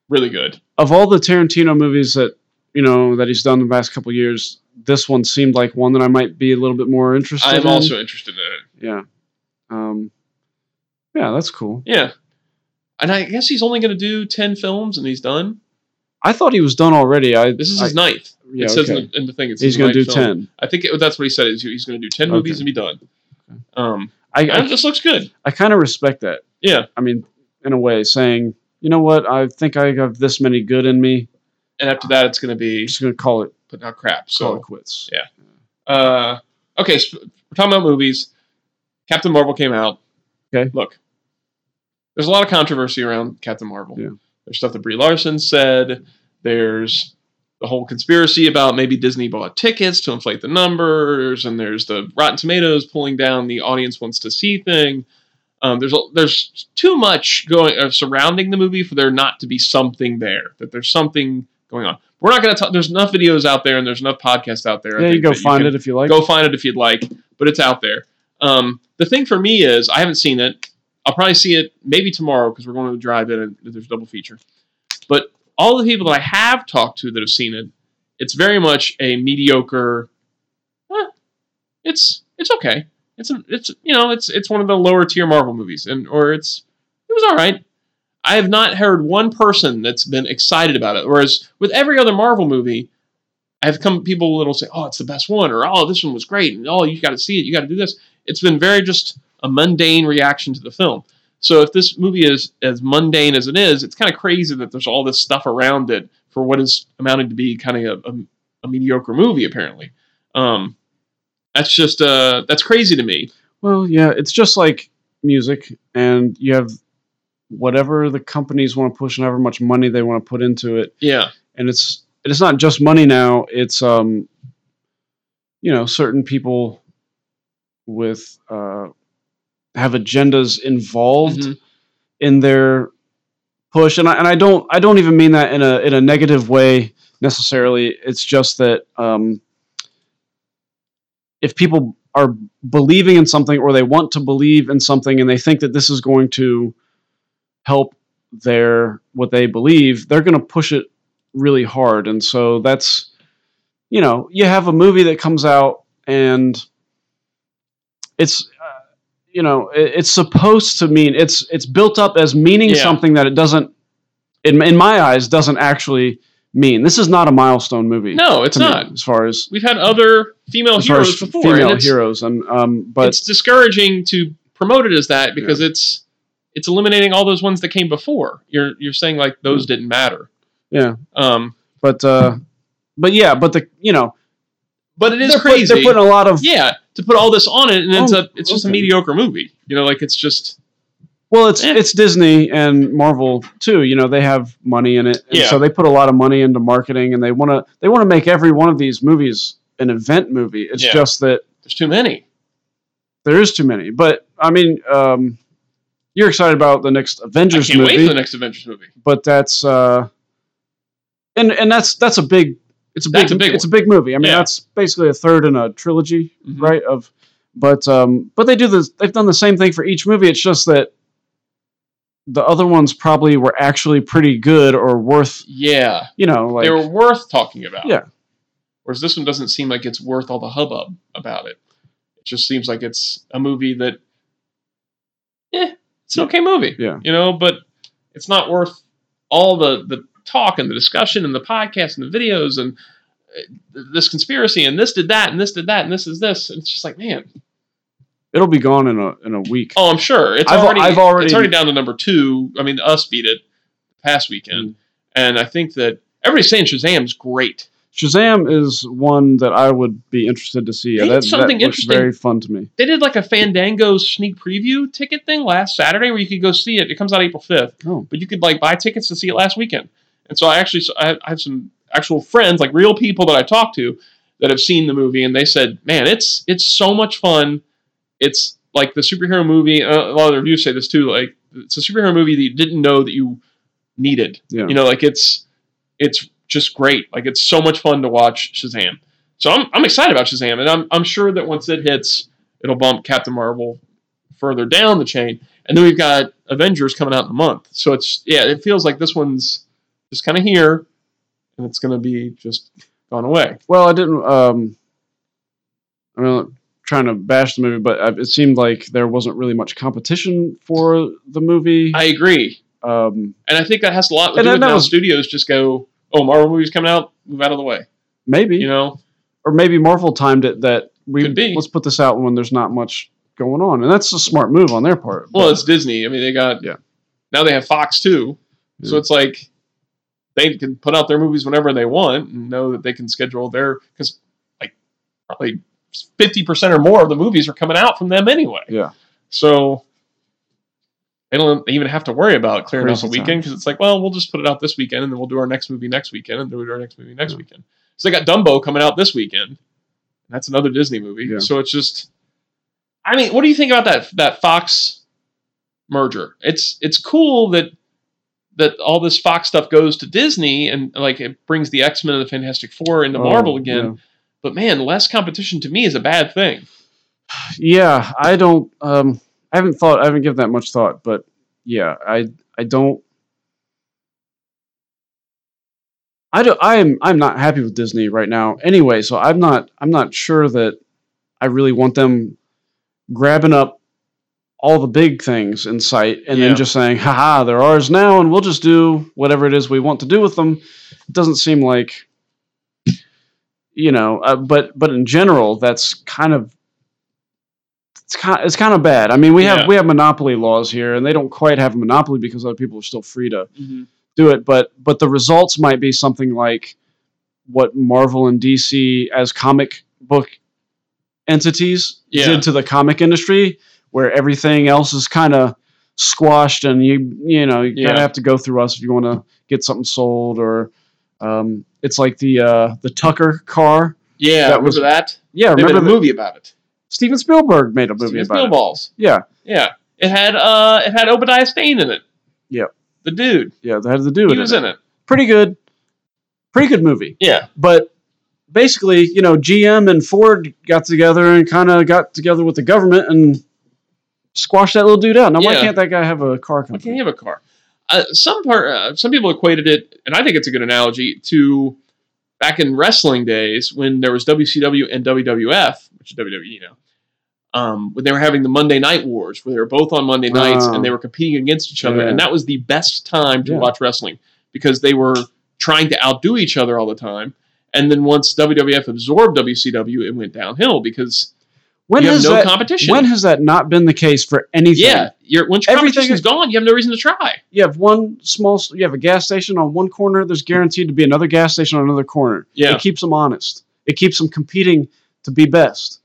S1: really good.
S2: Of all the Tarantino movies that you know that he's done the past couple years, this one seemed like one that I might be a little bit more interested.
S1: I'm
S2: in.
S1: also interested in it.
S2: Yeah. Um. Yeah, that's cool.
S1: Yeah, and I guess he's only going to do ten films, and he's done.
S2: I thought he was done already. I
S1: This is
S2: I,
S1: his ninth.
S2: yeah,
S1: it says
S2: okay.
S1: in, the, in the thing. It's
S2: He's gonna do
S1: film.
S2: ten.
S1: I think it, that's what he said. Is he's going to do ten movies and be done.
S2: Okay.
S1: Um,
S2: I I,
S1: this looks good.
S2: I kind of respect that.
S1: Yeah,
S2: I mean, in a way, saying, you know what, I think I have this many good in me.
S1: and after that, it's going to be
S2: I'm just gonna call it
S1: putting out crap.
S2: call
S1: So
S2: it quits. Yeah.
S1: Uh, okay, so we're talking about movies. Captain Marvel came out.
S2: Okay.
S1: Look, there's a lot of controversy around Captain Marvel.
S2: Yeah.
S1: There's stuff that Brie Larson said. There's the whole conspiracy about maybe Disney bought tickets to inflate the numbers, and there's the Rotten Tomatoes pulling down the audience wants to see thing. Um, there's a, there's too much going uh, surrounding the movie for there not to be something there. That there's something going on. We're not going to talk. There's enough videos out there, and there's enough podcasts out there. I
S2: Yeah, you
S1: think
S2: go find
S1: can-
S2: it if you like.
S1: Go find it if you'd like, but it's out there. Um, the thing for me is I haven't seen it. I'll probably see it maybe tomorrow because we're going to the drive-in and there's a double feature. But all the people that I have talked to that have seen it, it's very much a mediocre. eh, it's it's okay. It's a, it's you know it's it's one of the lower tier Marvel movies and or it's it was all right. I have not heard one person that's been excited about it. Whereas with every other Marvel movie, I've come people that'll say, "Oh, it's the best one," or "Oh, this one was great," and "Oh, you got to see it. You got to do this." It's been very just a mundane reaction to the film. So if this movie is as mundane as it is, it's kind of crazy that there's all this stuff around it for what is amounting to be kind of a, a, a mediocre movie. Apparently, um, that's just uh, that's crazy to me.
S2: Well, yeah, it's just like music, and you have whatever the companies want to push and however much money they want to put into it,
S1: Yeah,
S2: and it's it's not just money now. It's um, you know, certain people with uh, have agendas involved
S1: Mhm.
S2: in their push, and I and I don't I don't even mean that in a in a negative way necessarily. It's just that um, if people are believing in something or they want to believe in something and they think that this is going to help their what they believe, they're going to push it really hard, and so that's you know you have a movie that comes out and it's you know it, it's supposed to mean it's it's built up as meaning
S1: Yeah.
S2: something that it doesn't in, in my eyes doesn't actually mean this is not a milestone movie
S1: no, it's
S2: to me,
S1: not.
S2: as far as
S1: We've had other female heroes before,
S2: female
S1: and
S2: heroes and um but
S1: it's discouraging to promote it as that because it's it's eliminating all those ones that came before. You're you're saying like those didn't matter.
S2: yeah
S1: Um,
S2: but uh but yeah but the you know
S1: but it is
S2: they're, put-
S1: crazy.
S2: they're putting a lot of
S1: yeah, to put all this on it and ends
S2: Oh,
S1: up it's just a mediocre movie. You know, like it's just
S2: Well, it's
S1: Eh.
S2: it's Disney and Marvel too. You know, they have money in it, and
S1: Yeah.
S2: so they put a lot of money into marketing, and they want to they want to make every one of these movies an event movie. It's
S1: Yeah.
S2: just that
S1: there's too many.
S2: there is too many. But I mean, um, you're excited about the next
S1: I
S2: Avengers
S1: can't
S2: movie,
S1: wait for the next Avengers movie.
S2: but that's uh, and and that's that's a big it's a big,
S1: That's a big
S2: it's a big movie. I mean,
S1: Yeah.
S2: that's basically a third in a trilogy,
S1: Mhm.
S2: right? Of but um, but they do this. They've done the same thing for each movie. It's just that the other ones probably were actually pretty good or worth
S1: Yeah,
S2: you know like
S1: they were worth talking about.
S2: Yeah.
S1: Whereas this one doesn't seem like it's worth all the hubbub about it. It just seems like it's a movie that, eh, it's an okay movie.
S2: Yeah.
S1: You know, but it's not worth all the the talk and the discussion and the podcast and the videos and uh, this conspiracy and this did that and this did that and this is this. And It's just like, man.
S2: it'll be gone in a in a week.
S1: Oh, I'm sure it's
S2: I've-
S1: already
S2: I've already-
S1: it's already down to number two. I mean, us beat it past weekend, and I think that everybody's saying Shazam's great.
S2: Shazam is one that I would be interested to see.
S1: They
S2: that,
S1: something
S2: that
S1: interesting.
S2: very fun to me.
S1: They did like a Fandango sneak preview ticket thing last Saturday where you could go see it. It comes out April 5th,
S2: Oh.
S1: but you could like buy tickets to see it last weekend. And so I actually I I have some actual friends, like real people that I talked to that have seen the movie, and they said, "Man, it's it's so much fun. It's like the superhero movie. Uh, a lot of the reviews say this too. Like it's a superhero movie that you didn't know that you needed.
S2: Yeah.
S1: You know, like it's it's just great. Like it's so much fun to watch Shazam. So I'm I'm excited about Shazam, and I'm I'm sure that once it hits, it'll bump Captain Marvel further down the chain, and then we've got Avengers coming out in a month. So it's yeah, it feels like this one's just kind of here, and it's going to be just gone away.
S2: Well, I didn't. Um, I'm not trying to bash the movie, but it seemed like there wasn't really much competition for the movie.
S1: I agree,
S2: um,
S1: and I think that has a lot to do with now
S2: was-
S1: studios just go, oh, Marvel movies coming out, move out of the way.
S2: maybe,
S1: You know,
S2: or maybe Marvel timed it that we
S1: Could be.
S2: let's put this out when there's not much going on, and that's a smart move on their part.
S1: well,
S2: but-
S1: it's Disney. I mean, they got
S2: Yeah.
S1: Now they have Fox too, so it's like they can put out their movies whenever they want and know that they can schedule their because like probably fifty percent or more of the movies are coming out from them anyway.
S2: yeah,
S1: So they don't even have to worry about clearing
S2: Crazy
S1: a weekend because it's like, well, we'll just put it out this weekend and then we'll do our next movie next weekend and then we'll do our next movie next
S2: Yeah.
S1: weekend. So they got Dumbo coming out this weekend. That's another Disney movie.
S2: Yeah.
S1: So it's just, I mean, what do you think about that that Fox merger? It's it's cool that that all this Fox stuff goes to Disney and like it brings the X Men and the Fantastic Four into
S2: Oh,
S1: Marvel again.
S2: yeah.
S1: But man, less competition to me is a bad thing. <sighs>
S2: Yeah, I don't. Um, I haven't thought. I haven't given that much thought, but yeah, I I don't. I do. I am. I'm not happy with Disney right now. Anyway, so I'm not. I'm not sure that I really want them grabbing up all the big things in sight and
S1: Yeah.
S2: then just saying, "Haha, they're ours now, and we'll just do whatever it is we want to do with them." It doesn't seem like, you know. Uh, but but in general, that's kind of it's kind it's kind of bad. I mean, we
S1: Yeah.
S2: have we have monopoly laws here, and they don't quite have a monopoly because other people are still free to
S1: Mm-hmm.
S2: do it. But but the results might be something like what Marvel and DC as comic book entities
S1: Yeah.
S2: did to the comic industry, where everything else is kind of squashed, and you you know you kind
S1: Yeah.
S2: of have to go through us if you want to get something sold, or um, it's like the uh, the Tucker car.
S1: Yeah,
S2: That
S1: remember
S2: was-
S1: that?
S2: Yeah,
S1: They made
S2: remember
S1: a
S2: the,
S1: movie about it.
S2: Steven Spielberg made a movie
S1: Steven
S2: about it. Yeah,
S1: Yeah, it had uh, it had Obadiah Stane in it.
S2: Yep.
S1: the dude.
S2: yeah, that had to do
S1: He
S2: with
S1: was
S2: it.
S1: in it.
S2: Pretty good, pretty good movie.
S1: Yeah,
S2: but basically, you know, GM and Ford got together and kind of got together with the government and squashed that little dude out. Now, why
S1: Yeah.
S2: can't that guy have a car
S1: why can't he have a car? Uh, some part, uh, some people equated it, and I think it's a good analogy to back in wrestling days when there was WCW and WWF, which is WWE now. Um, when they were having the Monday Night Wars, where they were both on Monday nights
S2: Oh.
S1: and they were competing against each other,
S2: Yeah.
S1: and that was the best time to
S2: Yeah.
S1: watch wrestling because they were trying to outdo each other all the time. And then once WWF absorbed WCW, it went downhill because
S2: When
S1: you
S2: has
S1: no
S2: that?
S1: competition.
S2: When has that not been the case for anything?
S1: yeah, you're, once
S2: Everything
S1: competition's
S2: is-
S1: gone, you have no reason to try.
S2: You have one small. You have a gas station on one corner. There's guaranteed to be another gas station on another corner.
S1: Yeah.
S2: It keeps them honest. It keeps them competing to be best.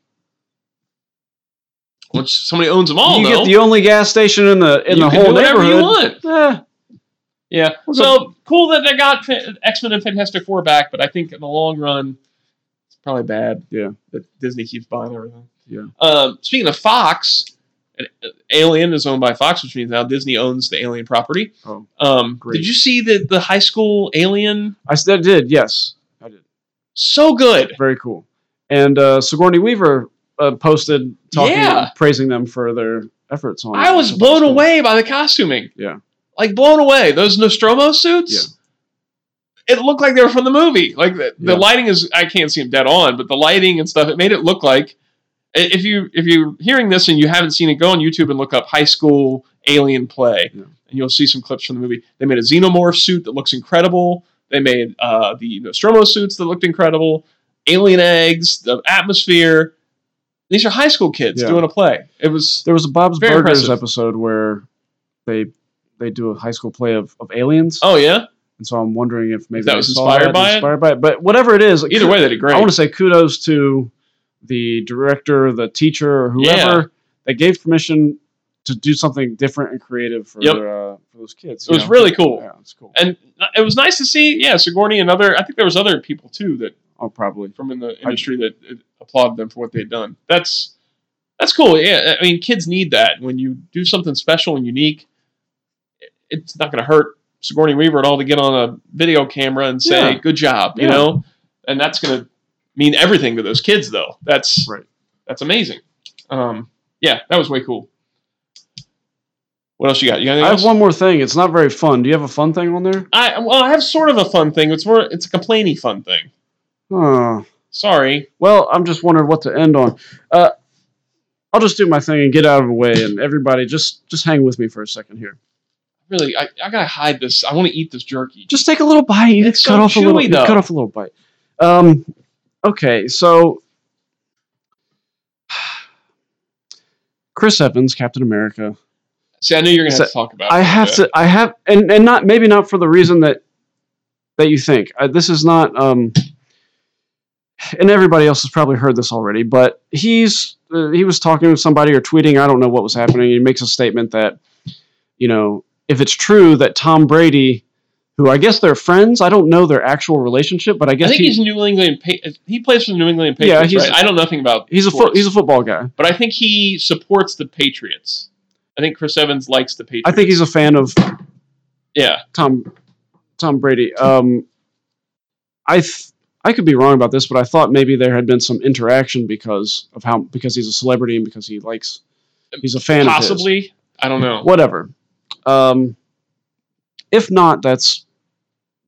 S1: Once somebody owns them all,
S2: you
S1: though,
S2: get the only gas station in the in
S1: you
S2: the
S1: can
S2: whole
S1: do whatever you
S2: neighborhood.
S1: want.
S2: Eh,
S1: Yeah.
S2: We're
S1: So cool that they got X Men and Fantastic Four back, but I think in the long run, it's probably bad.
S2: Yeah.
S1: That Disney keeps buying everything.
S2: Yeah.
S1: Um, speaking of Fox, Alien is owned by Fox, which means now Disney owns the Alien property.
S2: Oh,
S1: Um,
S2: great.
S1: did you see the the high school Alien?
S2: I I did. Yes, I did.
S1: So good.
S2: Very cool. And uh, Sigourney Weaver uh, posted talking,
S1: Yeah.
S2: praising them for their efforts on.
S1: I was blown away by the costuming.
S2: Yeah.
S1: Like blown away. Those Nostromo suits. Yeah. It looked like they were from the movie. Like the, the lighting is I can't see them dead on, but the lighting and stuff, it made it look like if you if you're hearing this and you haven't seen it, go on YouTube and look up high school alien play.
S2: Yeah.
S1: And you'll see some clips from the movie. They made a xenomorph suit that looks incredible. They made uh, the Nostromo suits that looked incredible. Alien eggs, the atmosphere. These are high school kids
S2: Yeah.
S1: doing a play. It was
S2: There was a Bob's Burgers
S1: impressive.
S2: episode where they they do a high school play of, of aliens,
S1: oh yeah.
S2: and so I'm wondering if maybe
S1: that was inspired
S2: that,
S1: by it?
S2: inspired by it. But whatever it is,
S1: Either way, they did great.
S2: I want to say kudos to the director, the teacher, or whoever
S1: Yeah.
S2: that gave permission to do something different and creative for
S1: Yep.
S2: uh, for those kids.
S1: It was
S2: know?
S1: really cool.
S2: Yeah, it's cool.
S1: and it was nice to see. Yeah, Sigourney and other. I think there was other people too that
S2: Oh, probably.
S1: from in the industry that uh, applauded them for what they'd done. That's that's cool. Yeah, I mean, kids need that. When you do something special and unique, it's not going to hurt Sigourney Weaver at all to get on a video camera and say,
S2: Yeah.
S1: "Good job," you
S2: Yeah.
S1: know. And that's going to mean everything to those kids, though. That's
S2: Right.
S1: That's amazing. Um, yeah, that was way cool. What else you got? You got anything
S2: I have one more thing. It's not very fun. Do you have a fun thing on there?
S1: I well, I have sort of a fun thing. It's more. It's a complainy fun thing.
S2: Oh.
S1: Sorry.
S2: Well, I'm just wondering what to end on. Uh, I'll just do my thing and get out of the way, and everybody just just hang with me for a second here.
S1: Really, I, I gotta hide this. I want to eat this jerky.
S2: Just take a little bite.
S1: It's
S2: cut
S1: so
S2: off a little.
S1: though.
S2: cut off a little bite. Um, okay, so <sighs> Chris Evans, Captain America.
S1: See, I knew you were gonna have
S2: So,
S1: to talk about.
S2: I have to. I have, and and not maybe not for the reason that that you think. Uh, this is not. Um, and everybody else has probably heard this already, but he's uh, he was talking to somebody or tweeting. I don't know what was happening. He makes a statement that, you know, if it's true that Tom Brady, who I guess they're friends, I don't know their actual relationship, but I guess I
S1: think
S2: he,
S1: he's New England. Pa- he plays for the New England
S2: Yeah,
S1: Patriots.
S2: he's-
S1: right? I know nothing about.
S2: he's a fo- he's a football guy.
S1: but I think he supports the Patriots. I think Chris Evans likes the Patriots.
S2: I think he's a fan of
S1: yeah.
S2: Tom Tom Brady. Um, I th- I could be wrong about this, but I thought maybe there had been some interaction because of how because he's a celebrity and because he likes he's a fan.
S1: Possibly. I don't know.
S2: whatever. Um, if not, that's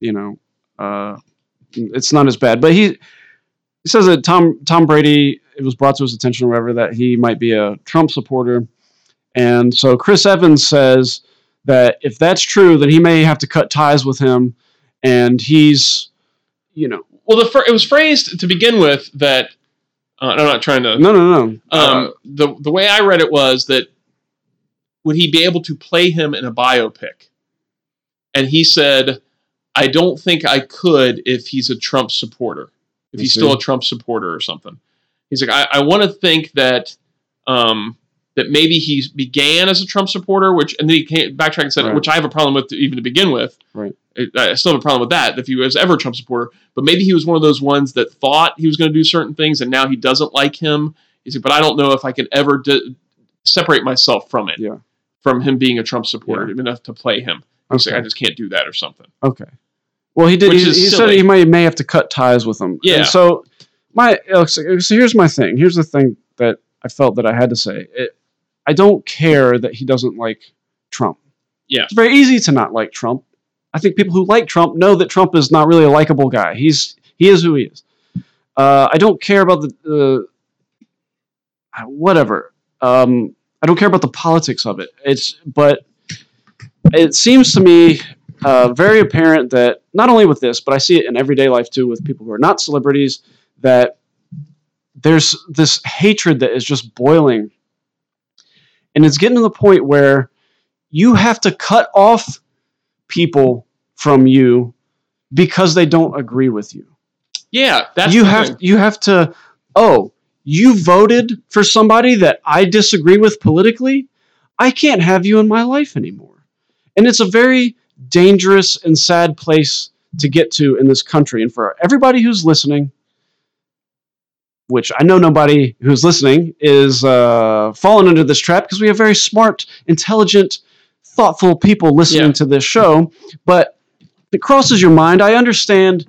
S2: you know, uh, it's not as bad. But he he says that Tom Tom Brady it was brought to his attention or whatever that he might be a Trump supporter, and so Chris Evans says that if that's true, then he may have to cut ties with him, and he's you know
S1: Well, the it was phrased to begin with that. Uh, I'm not trying to.
S2: no no no
S1: Um, the the way I read it was that would he be able to play him in a biopic? And he said, "I don't think I could if he's a Trump supporter. If he's still a Trump supporter or something." He's like, "I, I want to think that." Um, that maybe he began as a Trump supporter, which and then he came backtrack and said,
S2: Right.
S1: which I have a problem with even to begin with.
S2: Right.
S1: I I still have a problem with that if he was ever a Trump supporter. But maybe he was one of those ones that thought he was going to do certain things, and now he doesn't like him. He said, but I don't know if I can ever di- separate myself from it.
S2: Yeah.
S1: From him being a Trump supporter
S2: Yeah.
S1: enough to play him. He's like,
S2: okay
S1: I just can't do that or something.
S2: okay. Well, he did.
S1: Which
S2: He, he said he may may have to cut ties with him.
S1: Yeah.
S2: And so my so so here's my thing. Here's the thing that I felt that I had to say. It, I don't care that he doesn't like Trump.
S1: Yeah.
S2: It's very easy to not like Trump. I think people who like Trump know that Trump is not really a likable guy. He's he is who he is. Uh, I don't care about the uh, whatever. Um, I don't care about the politics of it. It's but it seems to me uh, very apparent that not only with this, but I see it in everyday life too with people who are not celebrities that there's this hatred that is just boiling. And it's getting to the point where you have to cut off people from you because they don't agree with you.
S1: Yeah, that's
S2: you have
S1: thing.
S2: you have to oh, you voted for somebody that I disagree with politically? I can't have you in my life anymore. And it's a very dangerous and sad place to get to in this country. And for everybody who's listening, which I know nobody who's listening is uh, falling into this trap because we have very smart, intelligent, thoughtful people listening
S1: Yeah.
S2: to this show. But it crosses your mind, I understand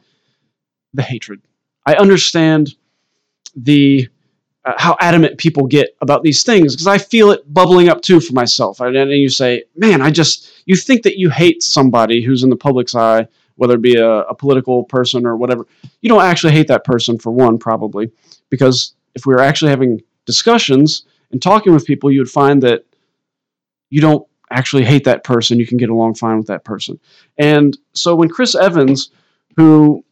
S2: the hatred. I understand the uh, how adamant people get about these things because I feel it bubbling up too for myself. And you say, "Man, I just you think that you hate somebody who's in the public's eye, whether it be a, a political person or whatever. You don't actually hate that person for one, probably, because if we were actually having discussions and talking with people, you would find that you don't actually hate that person. You can get along fine with that person. And so when Chris Evans, who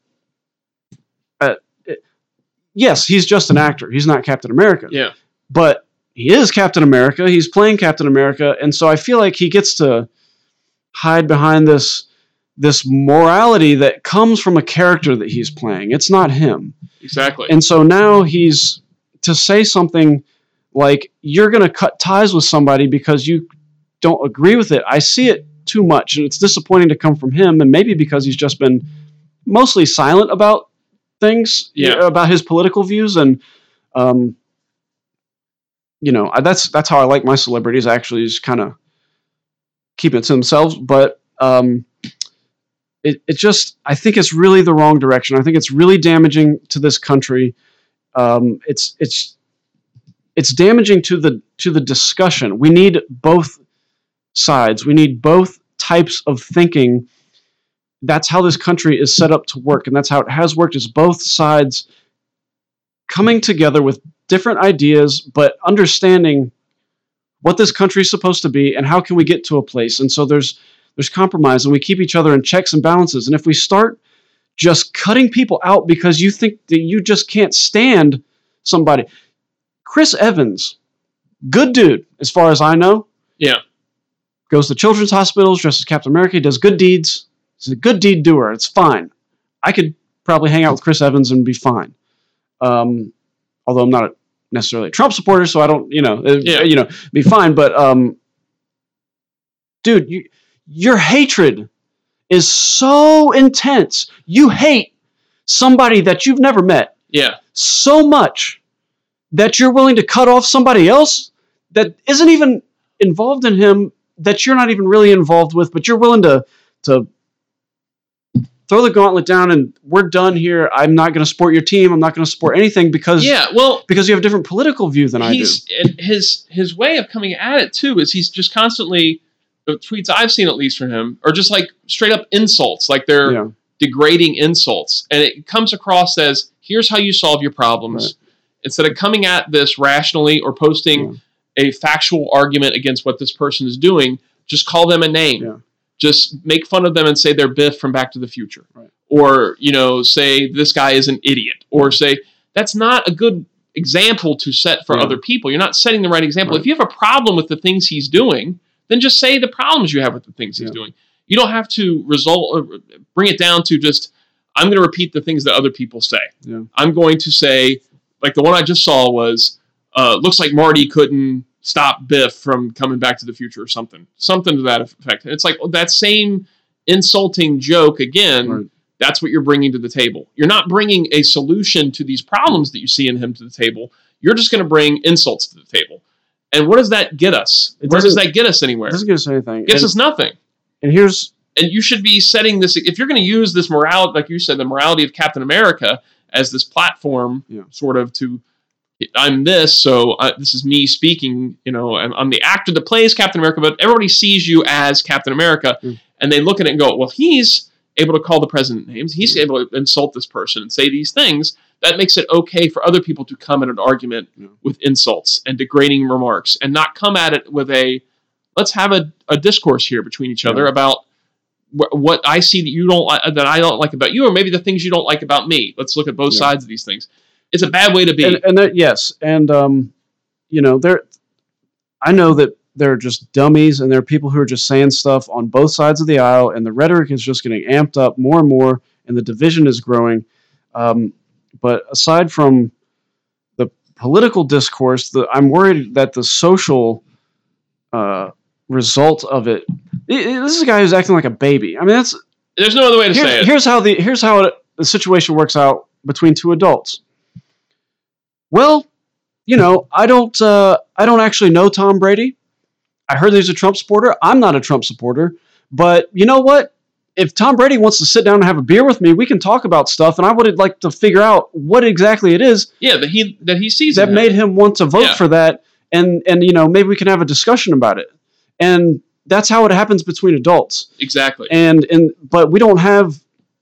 S2: yes, he's just an actor. He's not Captain America.
S1: Yeah.
S2: But he is Captain America. He's playing Captain America, and so I feel like he gets to hide behind this this morality that comes from a character that he's playing. It's not him.
S1: Exactly.
S2: And so now he's to say something like you're going to cut ties with somebody because you don't agree with it. I see it too much and it's disappointing to come from him and maybe because he's just been mostly silent about things
S1: Yeah.
S2: about his political views and um you know, that's that's how I like my celebrities actually is kind of keep it to themselves, but um it, it just I think it's really the wrong direction. I think it's really damaging to this country. Um, it's it's it's damaging to the to the discussion. We need both sides. We need both types of thinking. That's how this country is set up to work, and that's how it has worked. Is both sides coming together with different ideas, but understanding what this country is supposed to be and how can we get to a place. And so there's there's compromise and we keep each other in checks and balances. And if we start just cutting people out because you think that you just can't stand somebody, Chris Evans, good dude, as far as I know,
S1: Yeah.
S2: goes to children's hospitals, dresses Captain America, does good deeds. He's a good deed doer. It's fine. I could probably hang out with Chris Evans and be fine. Um, although I'm not necessarily a Trump supporter, so I don't, you know, uh,
S1: Yeah.
S2: you know, be fine. But um, dude, you, your hatred is so intense. You hate somebody that you've never met
S1: Yeah.
S2: so much that you're willing to cut off somebody else that isn't even involved in him that you're not even really involved with, but you're willing to to throw the gauntlet down and we're done here. I'm not going to support your team. I'm not going to support anything because
S1: Yeah, well,
S2: because you have a different political view than I do.
S1: and his his way of coming at it too is he's just constantly the tweets I've seen at least from him are just like straight up insults, like they're
S2: Yeah.
S1: degrading insults, and it comes across as here's how you solve your problems. Instead of coming at this rationally or posting a factual argument against what this person is doing, just call them a name.
S2: Yeah.
S1: Just make fun of them and say they're Biff from Back to the Future.
S2: Right.
S1: Or, you know, say this guy is an idiot. Or say that's not a good example to set for
S2: Yeah.
S1: other people. You're not setting the right example.
S2: Right.
S1: If you have a problem with the things he's doing, then just say the problems you have with the things he's
S2: Yeah.
S1: doing. You don't have to result or bring it down to just I'm going to repeat the things that other people say.
S2: Yeah.
S1: I'm going to say like the one I just saw was uh, looks like Marty couldn't stop Biff from coming back to the future or something, something to that effect. And it's like oh, that same insulting joke again.
S2: Right.
S1: That's what you're bringing to the table. You're not bringing a solution to these problems that you see in him to the table. You're just going to bring insults to the table. And what does that get us?
S2: It
S1: Where does that get us anywhere?
S2: It doesn't give us anything.
S1: It gets
S2: and,
S1: us nothing
S2: and here's
S1: and you should be setting this if you're going to use this morality like you said the morality of captain america as this platform
S2: Yeah.
S1: sort of to i'm this so uh, this is me speaking you know I'm, I'm the actor that plays captain america but everybody sees you as captain america
S2: Mm.
S1: and they look at it and go well he's able to call the president names he's
S2: Yeah.
S1: able to insult this person and say these things that makes it okay for other people to come at an argument
S2: Yeah.
S1: with insults and degrading remarks and not come at it with a let's have a, a discourse here between each other about wh- what I see that you don't li- that I don't like about you, or maybe the things you don't like about me. Let's look at both sides of these things. It's a bad way to be.
S2: and, and there, yes, and um, you know, there. I know that there are just dummies, and there are people who are just saying stuff on both sides of the aisle, and the rhetoric is just getting amped up more and more, and the division is growing. Um, but aside from the political discourse, the, I'm worried that the social uh, result of it. i- i- This is a guy who's acting like a baby. I mean, that's
S1: There's no other way to
S2: Here-
S1: say it.
S2: Here's how the here's how it, the situation works out between two adults. Well, you know, I don't uh, I don't actually know Tom Brady. I heard he's a Trump supporter. I'm not a Trump supporter, but you know what? If Tom Brady wants to sit down and have a beer with me, we can talk about stuff, and I would like to figure out what exactly it is
S1: yeah, that he that he sees
S2: that
S1: him.
S2: made him want to vote
S1: Yeah.
S2: for that, and and you know maybe we can have a discussion about it, and that's how it happens between adults
S1: exactly.
S2: and and but we don't have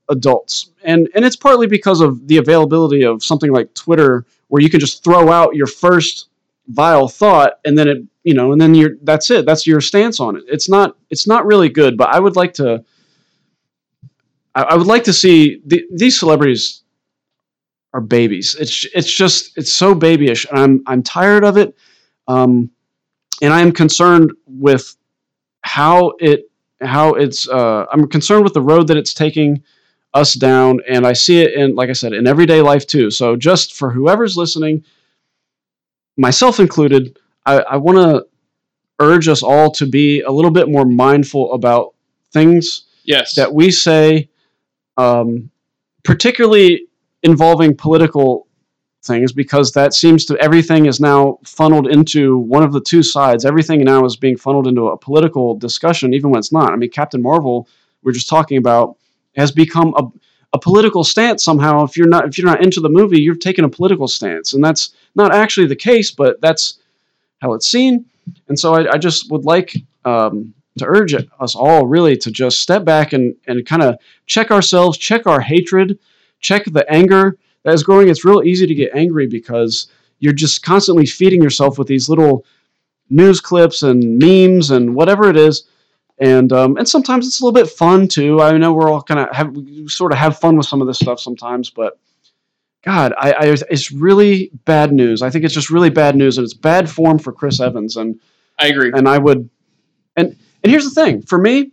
S2: adults and and it's partly because of the availability of something like twitter where you can just throw out your first vile thought and then it you know and then you're that's it. That's your stance on it. It's not it's not really good but i would like to i, I would like to see the, these celebrities are babies. It's it's just it's so babyish and i'm i'm tired of it. Um and i am concerned with how it how it's uh, I'm concerned with the road that it's taking us down, and I see it in, like I said, in everyday life too. So just for whoever's listening, myself included, I, I want to urge us all to be a little bit more mindful about things
S1: yes.
S2: that we say, um, particularly involving political things, because that seems to everything is now funneled into one of the two sides. Everything now is being funneled into a political discussion, even when it's not. I mean, Captain Marvel, we're just talking about, has become a a political stance somehow. If you're not if you're not into the movie, you're taking a political stance, and that's not actually the case, but that's how it's seen. And so I, I just would like um, to urge us all really to just step back and, and kind of check ourselves, check our hatred, check the anger that is growing. It's real easy to get angry because you're just constantly feeding yourself with these little news clips and memes and whatever it is. And um, and sometimes it's a little bit fun too. I know we're all kind of have we sort of have fun with some of this stuff sometimes, but God, I, I it's really bad news. I think it's just really bad news, and it's bad form for Chris Evans. And
S1: I agree.
S2: and I would and and here's the thing for me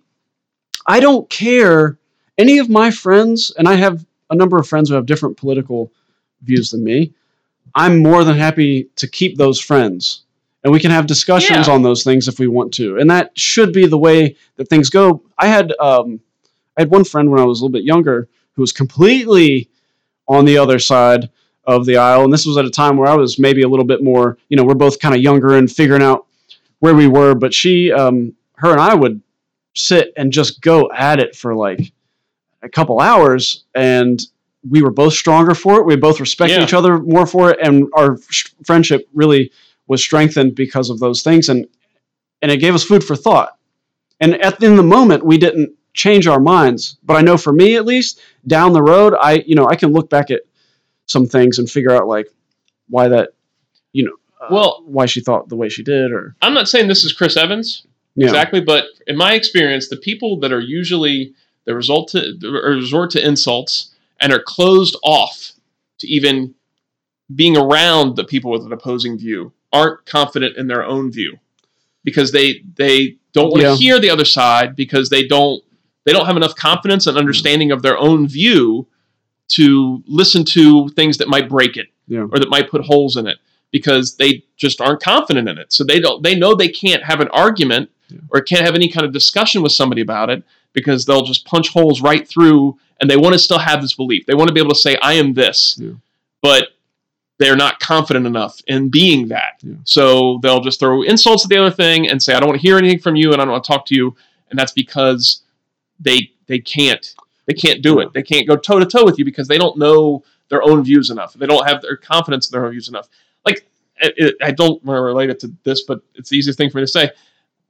S2: I don't care any of my friends and I have a number of friends who have different political views than me I'm more than happy to keep those friends and we can have discussions
S1: Yeah.
S2: on those things if we want to and that should be the way that things go I had um I had one friend when I was a little bit younger who was completely on the other side of the aisle and this was at a time where I was maybe a little bit more you know we're both kind of younger and figuring out where we were, but she, um, her and I would sit and just go at it for like a couple hours, and we were both stronger for it. We both respected
S1: Yeah.
S2: each other more for it, and our sh- friendship really was strengthened because of those things, and and it gave us food for thought. And at in the moment, we didn't change our minds, but I know for me at least, down the road, I you know I can look back at some things and figure out like why that you know uh,
S1: Well-
S2: why she thought the way she did or
S1: I'm not saying this is Chris Evans
S2: yeah
S1: exactly, but in my experience, the people that are usually the result to or resort to insults and are closed off to even being around the people with an opposing view aren't confident in their own view because they they don't want to
S2: Yeah.
S1: hear the other side because they don't they don't have enough confidence and understanding of their own view to listen to things that might break it
S2: Yeah.
S1: or that might put holes in it because they just aren't confident in it. So they don't they know they can't have an argument
S2: Yeah.
S1: or can't have any kind of discussion with somebody about it because they'll just punch holes right through and they want to still have this belief. They want to be able to say I am this. But they're not confident enough in being that.
S2: Yeah.
S1: So they'll just throw insults at the other thing and say I don't want to hear anything from you and I don't want to talk to you and that's because they they can't they can't do it. They can't go toe to toe with you because they don't know their own views enough. They don't have their confidence in their own views enough. Like it, it- I don't want to relate it to this, but it's the easiest thing for me to say.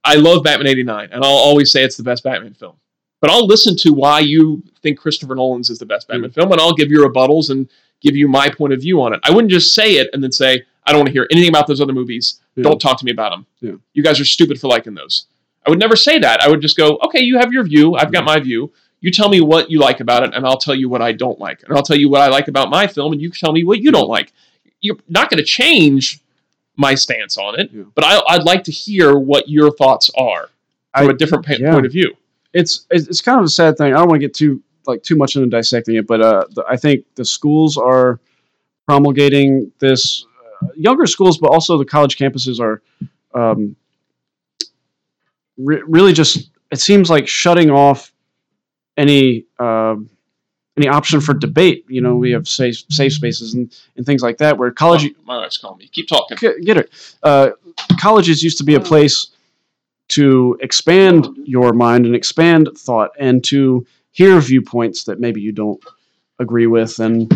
S1: I love Batman '89, and I'll always say it's the best Batman film. But I'll listen to why you think Christopher Nolan's is the best Batman mm. film, and I'll give you rebuttals and give you my point of view on it. I wouldn't just say it and then say I don't want to hear anything about those other movies.
S2: Yeah.
S1: Don't talk to me about them.
S2: Yeah.
S1: You guys are stupid for liking those. I would never say that. I would just go, okay, you have your view. I've got my view. You tell me what you like about it, and I'll tell you what I don't like. And I'll tell you what I like about my film, and you tell me what you don't like. You're not going to change my stance on it,
S2: Yeah.
S1: but I, I'd like to hear what your thoughts are from
S2: I-
S1: a different pa- point of view.
S2: it's it's kind of a sad thing. I don't want to get too like too much into dissecting it, but uh, the, I think the schools are promulgating this. Uh, younger schools, but also the college campuses are um, re- really just. It seems like shutting off any um any option for debate. You know, we have safe safe spaces and, and things like that where college
S1: Oh, my wife's calling me. Keep talking.
S2: get, get it. Uh, colleges used to be a place to expand your mind and expand thought and to hear viewpoints that maybe you don't agree with and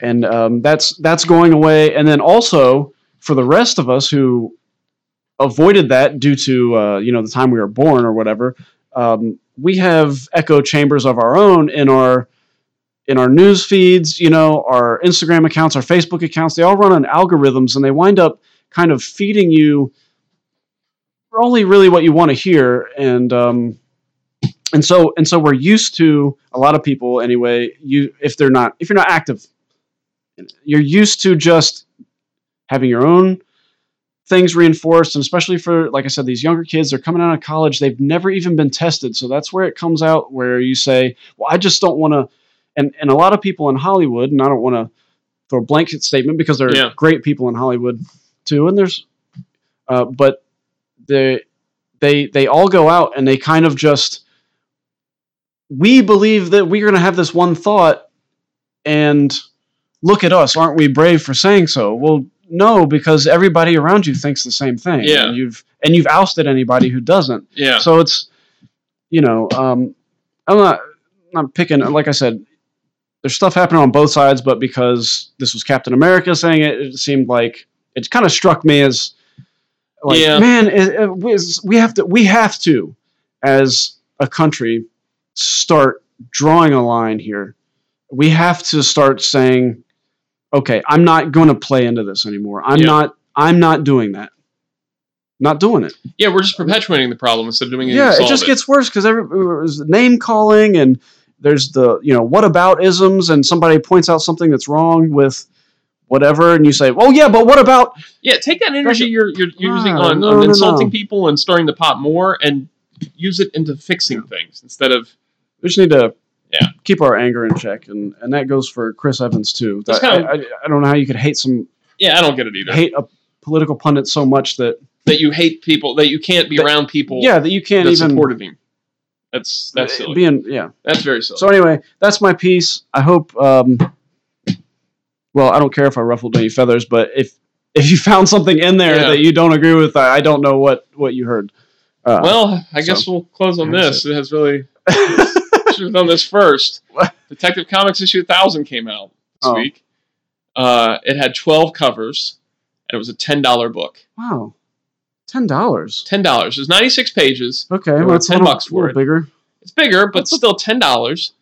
S2: and um, that's that's going away and then also for the rest of us who avoided that due to uh, you know the time we were born or whatever um, we have echo chambers of our own in our in our news feeds, you know, our Instagram accounts, our Facebook accounts, they all run on algorithms and they wind up kind of feeding you only really what you want to hear. And um, and so and so we're used to a lot of people anyway, you if they're not if you're not active, you're used to just having your own things reinforced and especially for like i said these younger kids they're coming out of college they've never even been tested so that's where it comes out where you say well i just don't want to and and a lot of people in Hollywood, and I don't want to throw a blanket statement because there are
S1: Yeah.
S2: great people in Hollywood too, and there's, uh, but they they they all go out and they kind of just we believe that we're going to have this one thought, and look at us, aren't we brave for saying so? Well, no, because everybody around you thinks the same thing.
S1: Yeah.
S2: and you've and you've ousted anybody who doesn't.
S1: Yeah.
S2: So it's, you know, um, I'm not not picking. Like I said, there's stuff happening on both sides, but because this was Captain America saying it, it seemed like it kind of struck me as, like,
S1: Yeah.
S2: man, it, it we have to, we have to, as a country, start drawing a line here. We have to start saying, okay, I'm not going to play into this anymore. I'm
S1: Yeah.
S2: not. I'm not doing that. Not doing it
S1: Yeah, we're just perpetuating the problem instead of doing anything
S2: yeah, it just gets worse because there's name calling and there's the you know what about isms and somebody points out something that's wrong with whatever and you say, well, yeah, but what about
S1: Yeah, take that energy you're, you're using
S2: Ah,
S1: on,
S2: no,
S1: on
S2: no,
S1: insulting
S2: no.
S1: people and stirring the pot more and use it into fixing things instead of
S2: we just need to
S1: Yeah.
S2: keep our anger in check and and that goes for Chris Evans too.
S1: That's
S2: That-
S1: kind of-
S2: I, I, don't know how you could hate some
S1: yeah, I don't get it either.
S2: hate a political pundit so much that
S1: that you hate people that you can't be
S2: That-
S1: around people
S2: yeah that you can't
S1: that
S2: even
S1: supported him. That's that's silly.
S2: being yeah
S1: that's very silly.
S2: So anyway, that's my piece. I hope. Um, well, I don't care if I ruffled any feathers, but if if you found something in there
S1: Yeah.
S2: that you don't agree with, I, I don't know what what you heard. Uh,
S1: well, I guess we'll close on this. It has really <laughs> Christmas on this first.
S2: What?
S1: Detective Comics issue 1000 came out this
S2: Oh.
S1: week. Uh, it had 12 covers, and it was a $10 book.
S2: Wow, ten dollars.
S1: $10. There's 96 pages.
S2: Okay, well,
S1: 10
S2: a little,
S1: bucks for it.
S2: bigger.
S1: It's bigger, but
S2: That's a-
S1: still $10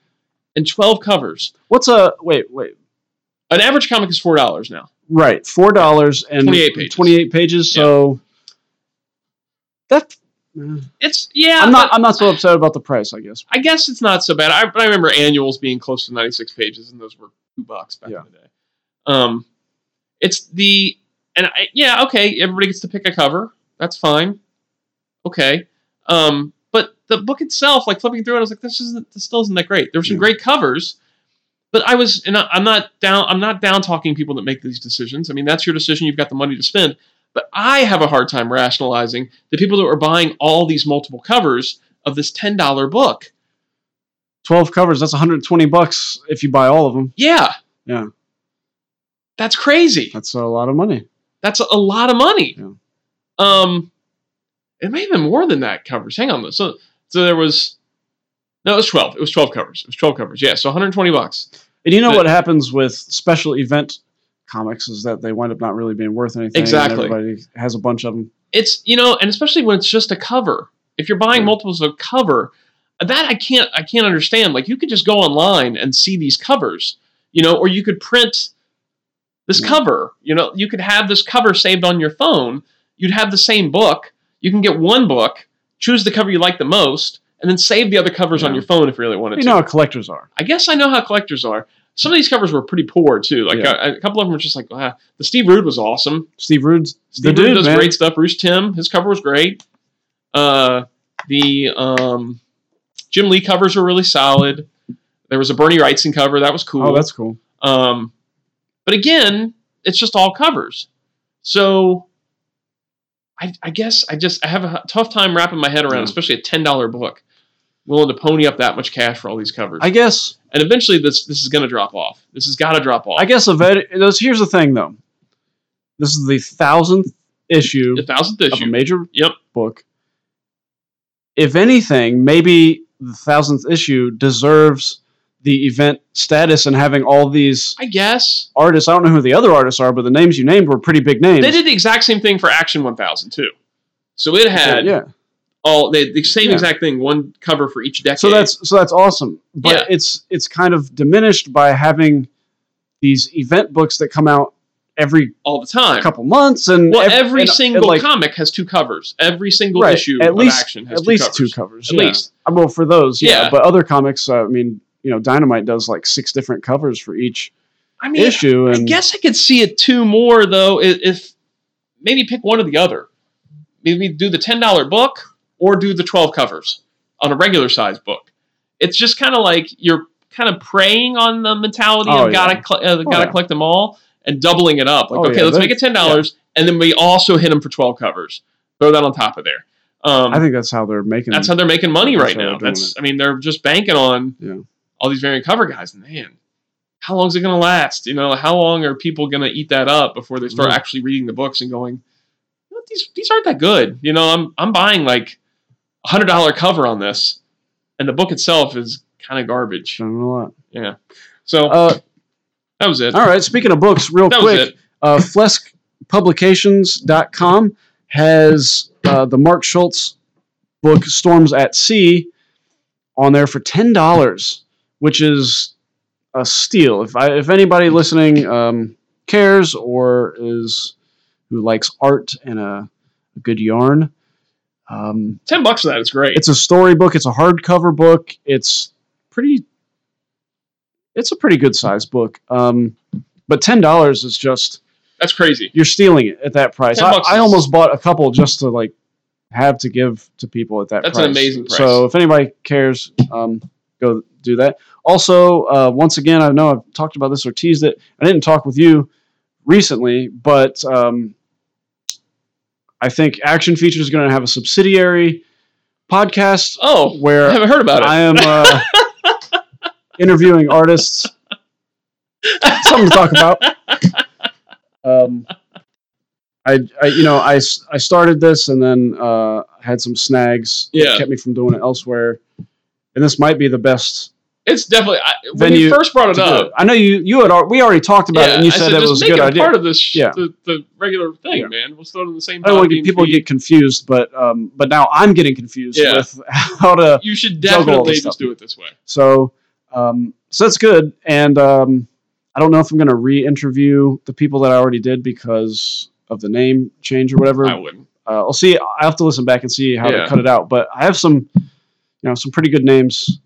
S1: and 12 covers.
S2: What's a wait? Wait,
S1: An average comic is $4 now.
S2: right? Four dollars and
S1: 28 pages.
S2: Twenty-eight pages. So that eh,
S1: It's, yeah.
S2: I'm not.
S1: but
S2: I'm not so upset about the price. I guess.
S1: I guess it's not so bad. I, but I remember annuals being close to 96 pages, and those were two bucks back
S2: Yeah.
S1: in the day. Um, it's the and I, yeah, okay, everybody gets to pick a cover. That's fine. Okay. Um, but the book itself, like flipping through it, I was like, this isn't. This still isn't that great. There were some
S2: Yeah.
S1: great covers, but I was, and I- I'm not down. I'm not down talking people that make these decisions. I mean, that's your decision. You've got the money to spend. But I have a hard time rationalizing the people that are buying all these multiple covers of this ten dollar book.
S2: Twelve covers. That's 120 bucks if you buy all of them.
S1: Yeah.
S2: Yeah.
S1: That's crazy.
S2: That's a lot of money.
S1: That's a lot of money.
S2: Yeah.
S1: Um, it may have been more than that covers. Hang on. So, so there was no, it was twelve. It was twelve covers. It was twelve covers. Yeah, so 120 bucks.
S2: And you know
S1: But-
S2: what happens with special event comics is that they wind up not really being worth anything. and
S1: Exactly.
S2: Everybody has a bunch of them.
S1: It's you know, and especially when it's just a cover. If you're buying
S2: Yeah.
S1: multiples of a cover, that I can't I can't understand. Like you could just go online and see these covers, you know, or you could print this
S2: Yeah.
S1: cover. You know, you could have this cover saved on your phone. You'd have the same book. You can get one book, choose the cover you like the most, and then save the other covers on your phone if you really wanted
S2: You
S1: to.
S2: know how collectors are.
S1: I guess I know how collectors are. Some of these covers were pretty poor too. Like
S2: Yeah.
S1: a, a couple of them were just like, ah. the Steve Rude was awesome.
S2: Steve Rude's
S1: Steve
S2: the
S1: Rude
S2: dude,
S1: does
S2: man.
S1: great stuff. Bruce Timm, his cover was great. Uh, the um, Jim Lee covers were really solid. There was a Bernie Wrightson cover that was cool.
S2: Oh, that's cool.
S1: Um, but again, it's just all covers. So I, I guess I just I have a tough time wrapping my head around, especially a ten dollar book, willing to pony up that much cash for all these covers.
S2: I guess.
S1: And eventually, this this is going to drop off. This has got to drop off.
S2: I guess a vet. Here's the thing, though. This is the thousandth issue
S1: the thousandth issue
S2: of a major
S1: Yep.
S2: book. If anything, maybe the thousandth issue deserves the event status and having all these
S1: I guess
S2: artists. I don't know who the other artists are, but the names you named were pretty big names.
S1: they did the exact same thing for Action One Thousand too. So it had
S2: yeah.
S1: All they, the same
S2: Yeah.
S1: exact thing, one cover for each decade.
S2: So that's so that's awesome. But
S1: Yeah.
S2: it's it's kind of diminished by having these event books that come out every
S1: all the time.
S2: couple months and
S1: Well,
S2: ev-
S1: every
S2: and- and,
S1: single
S2: like,
S1: comic has two covers. Every single
S2: Right,
S1: issue
S2: at
S1: of
S2: least-
S1: Action has
S2: at
S1: two
S2: least
S1: covers.
S2: two covers.
S1: At
S2: yeah.
S1: least.
S2: Uh, Well, for those, yeah. But other comics, uh, I mean, you know, Dynamite does like six different covers for each
S1: I mean,
S2: issue,
S1: I
S2: and
S1: guess I could see it two more though. i- If maybe pick one or the other. Maybe do the ten dollar book or do the twelve covers on a regular size book. It's just kind of like you're kind of preying on the mentality
S2: Oh,
S1: of gotta cl- uh, gotta
S2: yeah.
S1: collect them all and doubling it up. Like
S2: Oh,
S1: okay,
S2: yeah,
S1: let's make it ten dollars and then we also hit them for twelve covers. Throw that on top of there. Um,
S2: I think that's how they're making.
S1: that's how they're making money right now. That's I mean they're just banking on
S2: Yeah.
S1: all these variant cover guys. And man, how long is it going to last? You know, how long are people going to eat that up before they start
S2: Yeah.
S1: actually reading the books and going, these these aren't that good. You know, I'm I'm buying like a hundred dollar cover on this, and the book itself is kind of garbage.
S2: Done a lot.
S1: Yeah. So
S2: Uh,
S1: that was it.
S2: all right. Speaking of books, real
S1: That
S2: quick, uh, FleskPublications.com has uh, the Mark Schultz book "Storms at Sea" on there for ten dollars, which is a steal. If I, if anybody listening um, cares or is who likes art and a, a good yarn, um,
S1: Ten bucks for that is great.
S2: it's a storybook. It's a hardcover book. It's pretty. It's a pretty good size book. Um, but ten dollars is just
S1: That's crazy.
S2: you're stealing it at that price.
S1: 10
S2: I, I almost bought a couple just to like have to give to people at that
S1: That's
S2: price.
S1: an amazing price.
S2: So if anybody cares, um, go do that. Also, uh, once again, I know I've talked about this or teased it. I didn't talk with you recently, but um, I think Action Feature is going to have a subsidiary podcast
S1: Oh,
S2: where
S1: I haven't heard about it.
S2: I am uh, <laughs> interviewing artists. Something to talk about. Um, I, I, you know, I, I started this and then uh, had some snags
S1: Yeah.
S2: that kept me from doing it elsewhere. and this might be the best
S1: It's definitely I, when
S2: Venue
S1: you first brought it up.
S2: it. I know you you had we already talked about it, and you
S1: I
S2: said, that was a good idea.
S1: part of this,
S2: Yeah.
S1: the, the regular thing,
S2: Yeah.
S1: man. We'll it in the same.
S2: I don't want people
S1: feed.
S2: get confused, but um, but now I'm getting confused
S1: Yeah.
S2: with <laughs> how to.
S1: You should definitely just
S2: stuff.
S1: do it this way.
S2: So um, so that's good, and um, I don't know if I'm going to re-interview the people that I already did because of the name change or whatever.
S1: I wouldn't.
S2: Uh, I'll see. I have to listen back and see how
S1: Yeah.
S2: to cut it out. But I have some, you know, some pretty good names,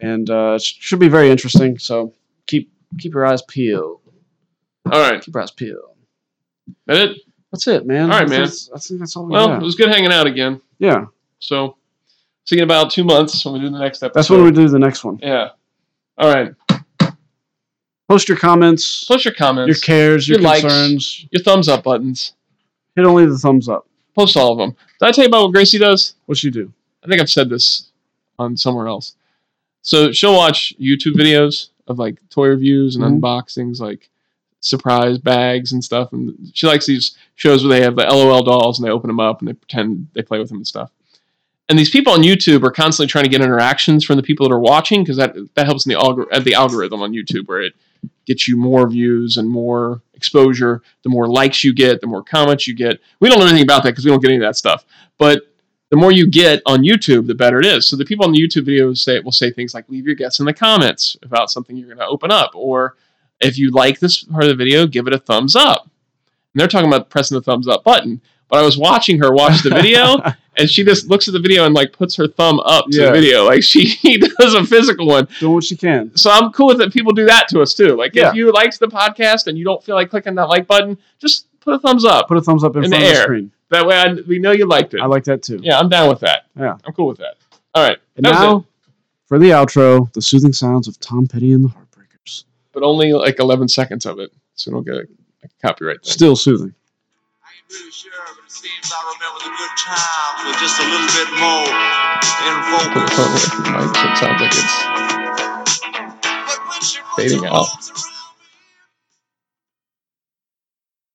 S2: and uh, should be very interesting. So keep keep your eyes peeled.
S1: All right,
S2: Keep your eyes peeled.
S1: that it.
S2: That's it, man.
S1: All right, man.
S2: That's, I think that's all we
S1: Well,
S2: got.
S1: it was good hanging out again.
S2: Yeah,
S1: So, see you in about two months when we do the next episode.
S2: that's when we do the next one.
S1: Yeah. All right.
S2: Post your comments,
S1: Post your comments,
S2: your cares, your,
S1: your likes.
S2: concerns.
S1: your thumbs up buttons.
S2: Hit only the thumbs up.
S1: Post all of them. Did I tell you about what Gracie does?
S2: What she do?
S1: I think I've said this on somewhere else. So she'll watch YouTube videos of like toy reviews and
S2: Mhm.
S1: unboxings, like surprise bags and stuff. And she likes these shows where they have the LOL dolls and they open them up and they pretend they play with them and stuff. And these people on YouTube are constantly trying to get interactions from the people that are watching because that that helps in the algor- uh, the algorithm on YouTube where it gets you more views and more exposure. The more likes you get, the more comments you get. We don't know anything about that because we don't get any of that stuff. But the more you get on YouTube, the better it is. So the people on the YouTube videos say will say things like leave your guess in the comments about something you're going to open up, or if you like this part of the video, give it a thumbs up. And they're talking about pressing the thumbs up button. But I was watching her watch the video, <laughs> and she just looks at the video and like puts her thumb up to
S2: Yeah.
S1: the video, like <laughs> she does a physical one.
S2: Doing what she can.
S1: So I'm cool with it. People do that to us too. Like
S2: Yeah.
S1: if you liked the podcast and you don't feel like clicking that like button, just put a thumbs up.
S2: Put a thumbs up in,
S1: In the
S2: front of the
S1: air.
S2: screen.
S1: That way, I, we know you liked it.
S2: I like that too.
S1: Yeah, I'm down with that.
S2: Yeah.
S1: I'm cool with that. All right.
S2: And now,
S1: it.
S2: for the outro, the soothing sounds of Tom Petty and the Heartbreakers.
S1: But only like 11 seconds of it, so don't get a, a copyright. Thing.
S2: Still soothing.
S3: I ain't really sure, but it seems I remember the good times with just a little bit more in
S1: the
S3: focus.
S1: phone away from the mic so it sounds like it's
S3: But when she put
S1: Fading out.
S3: arms around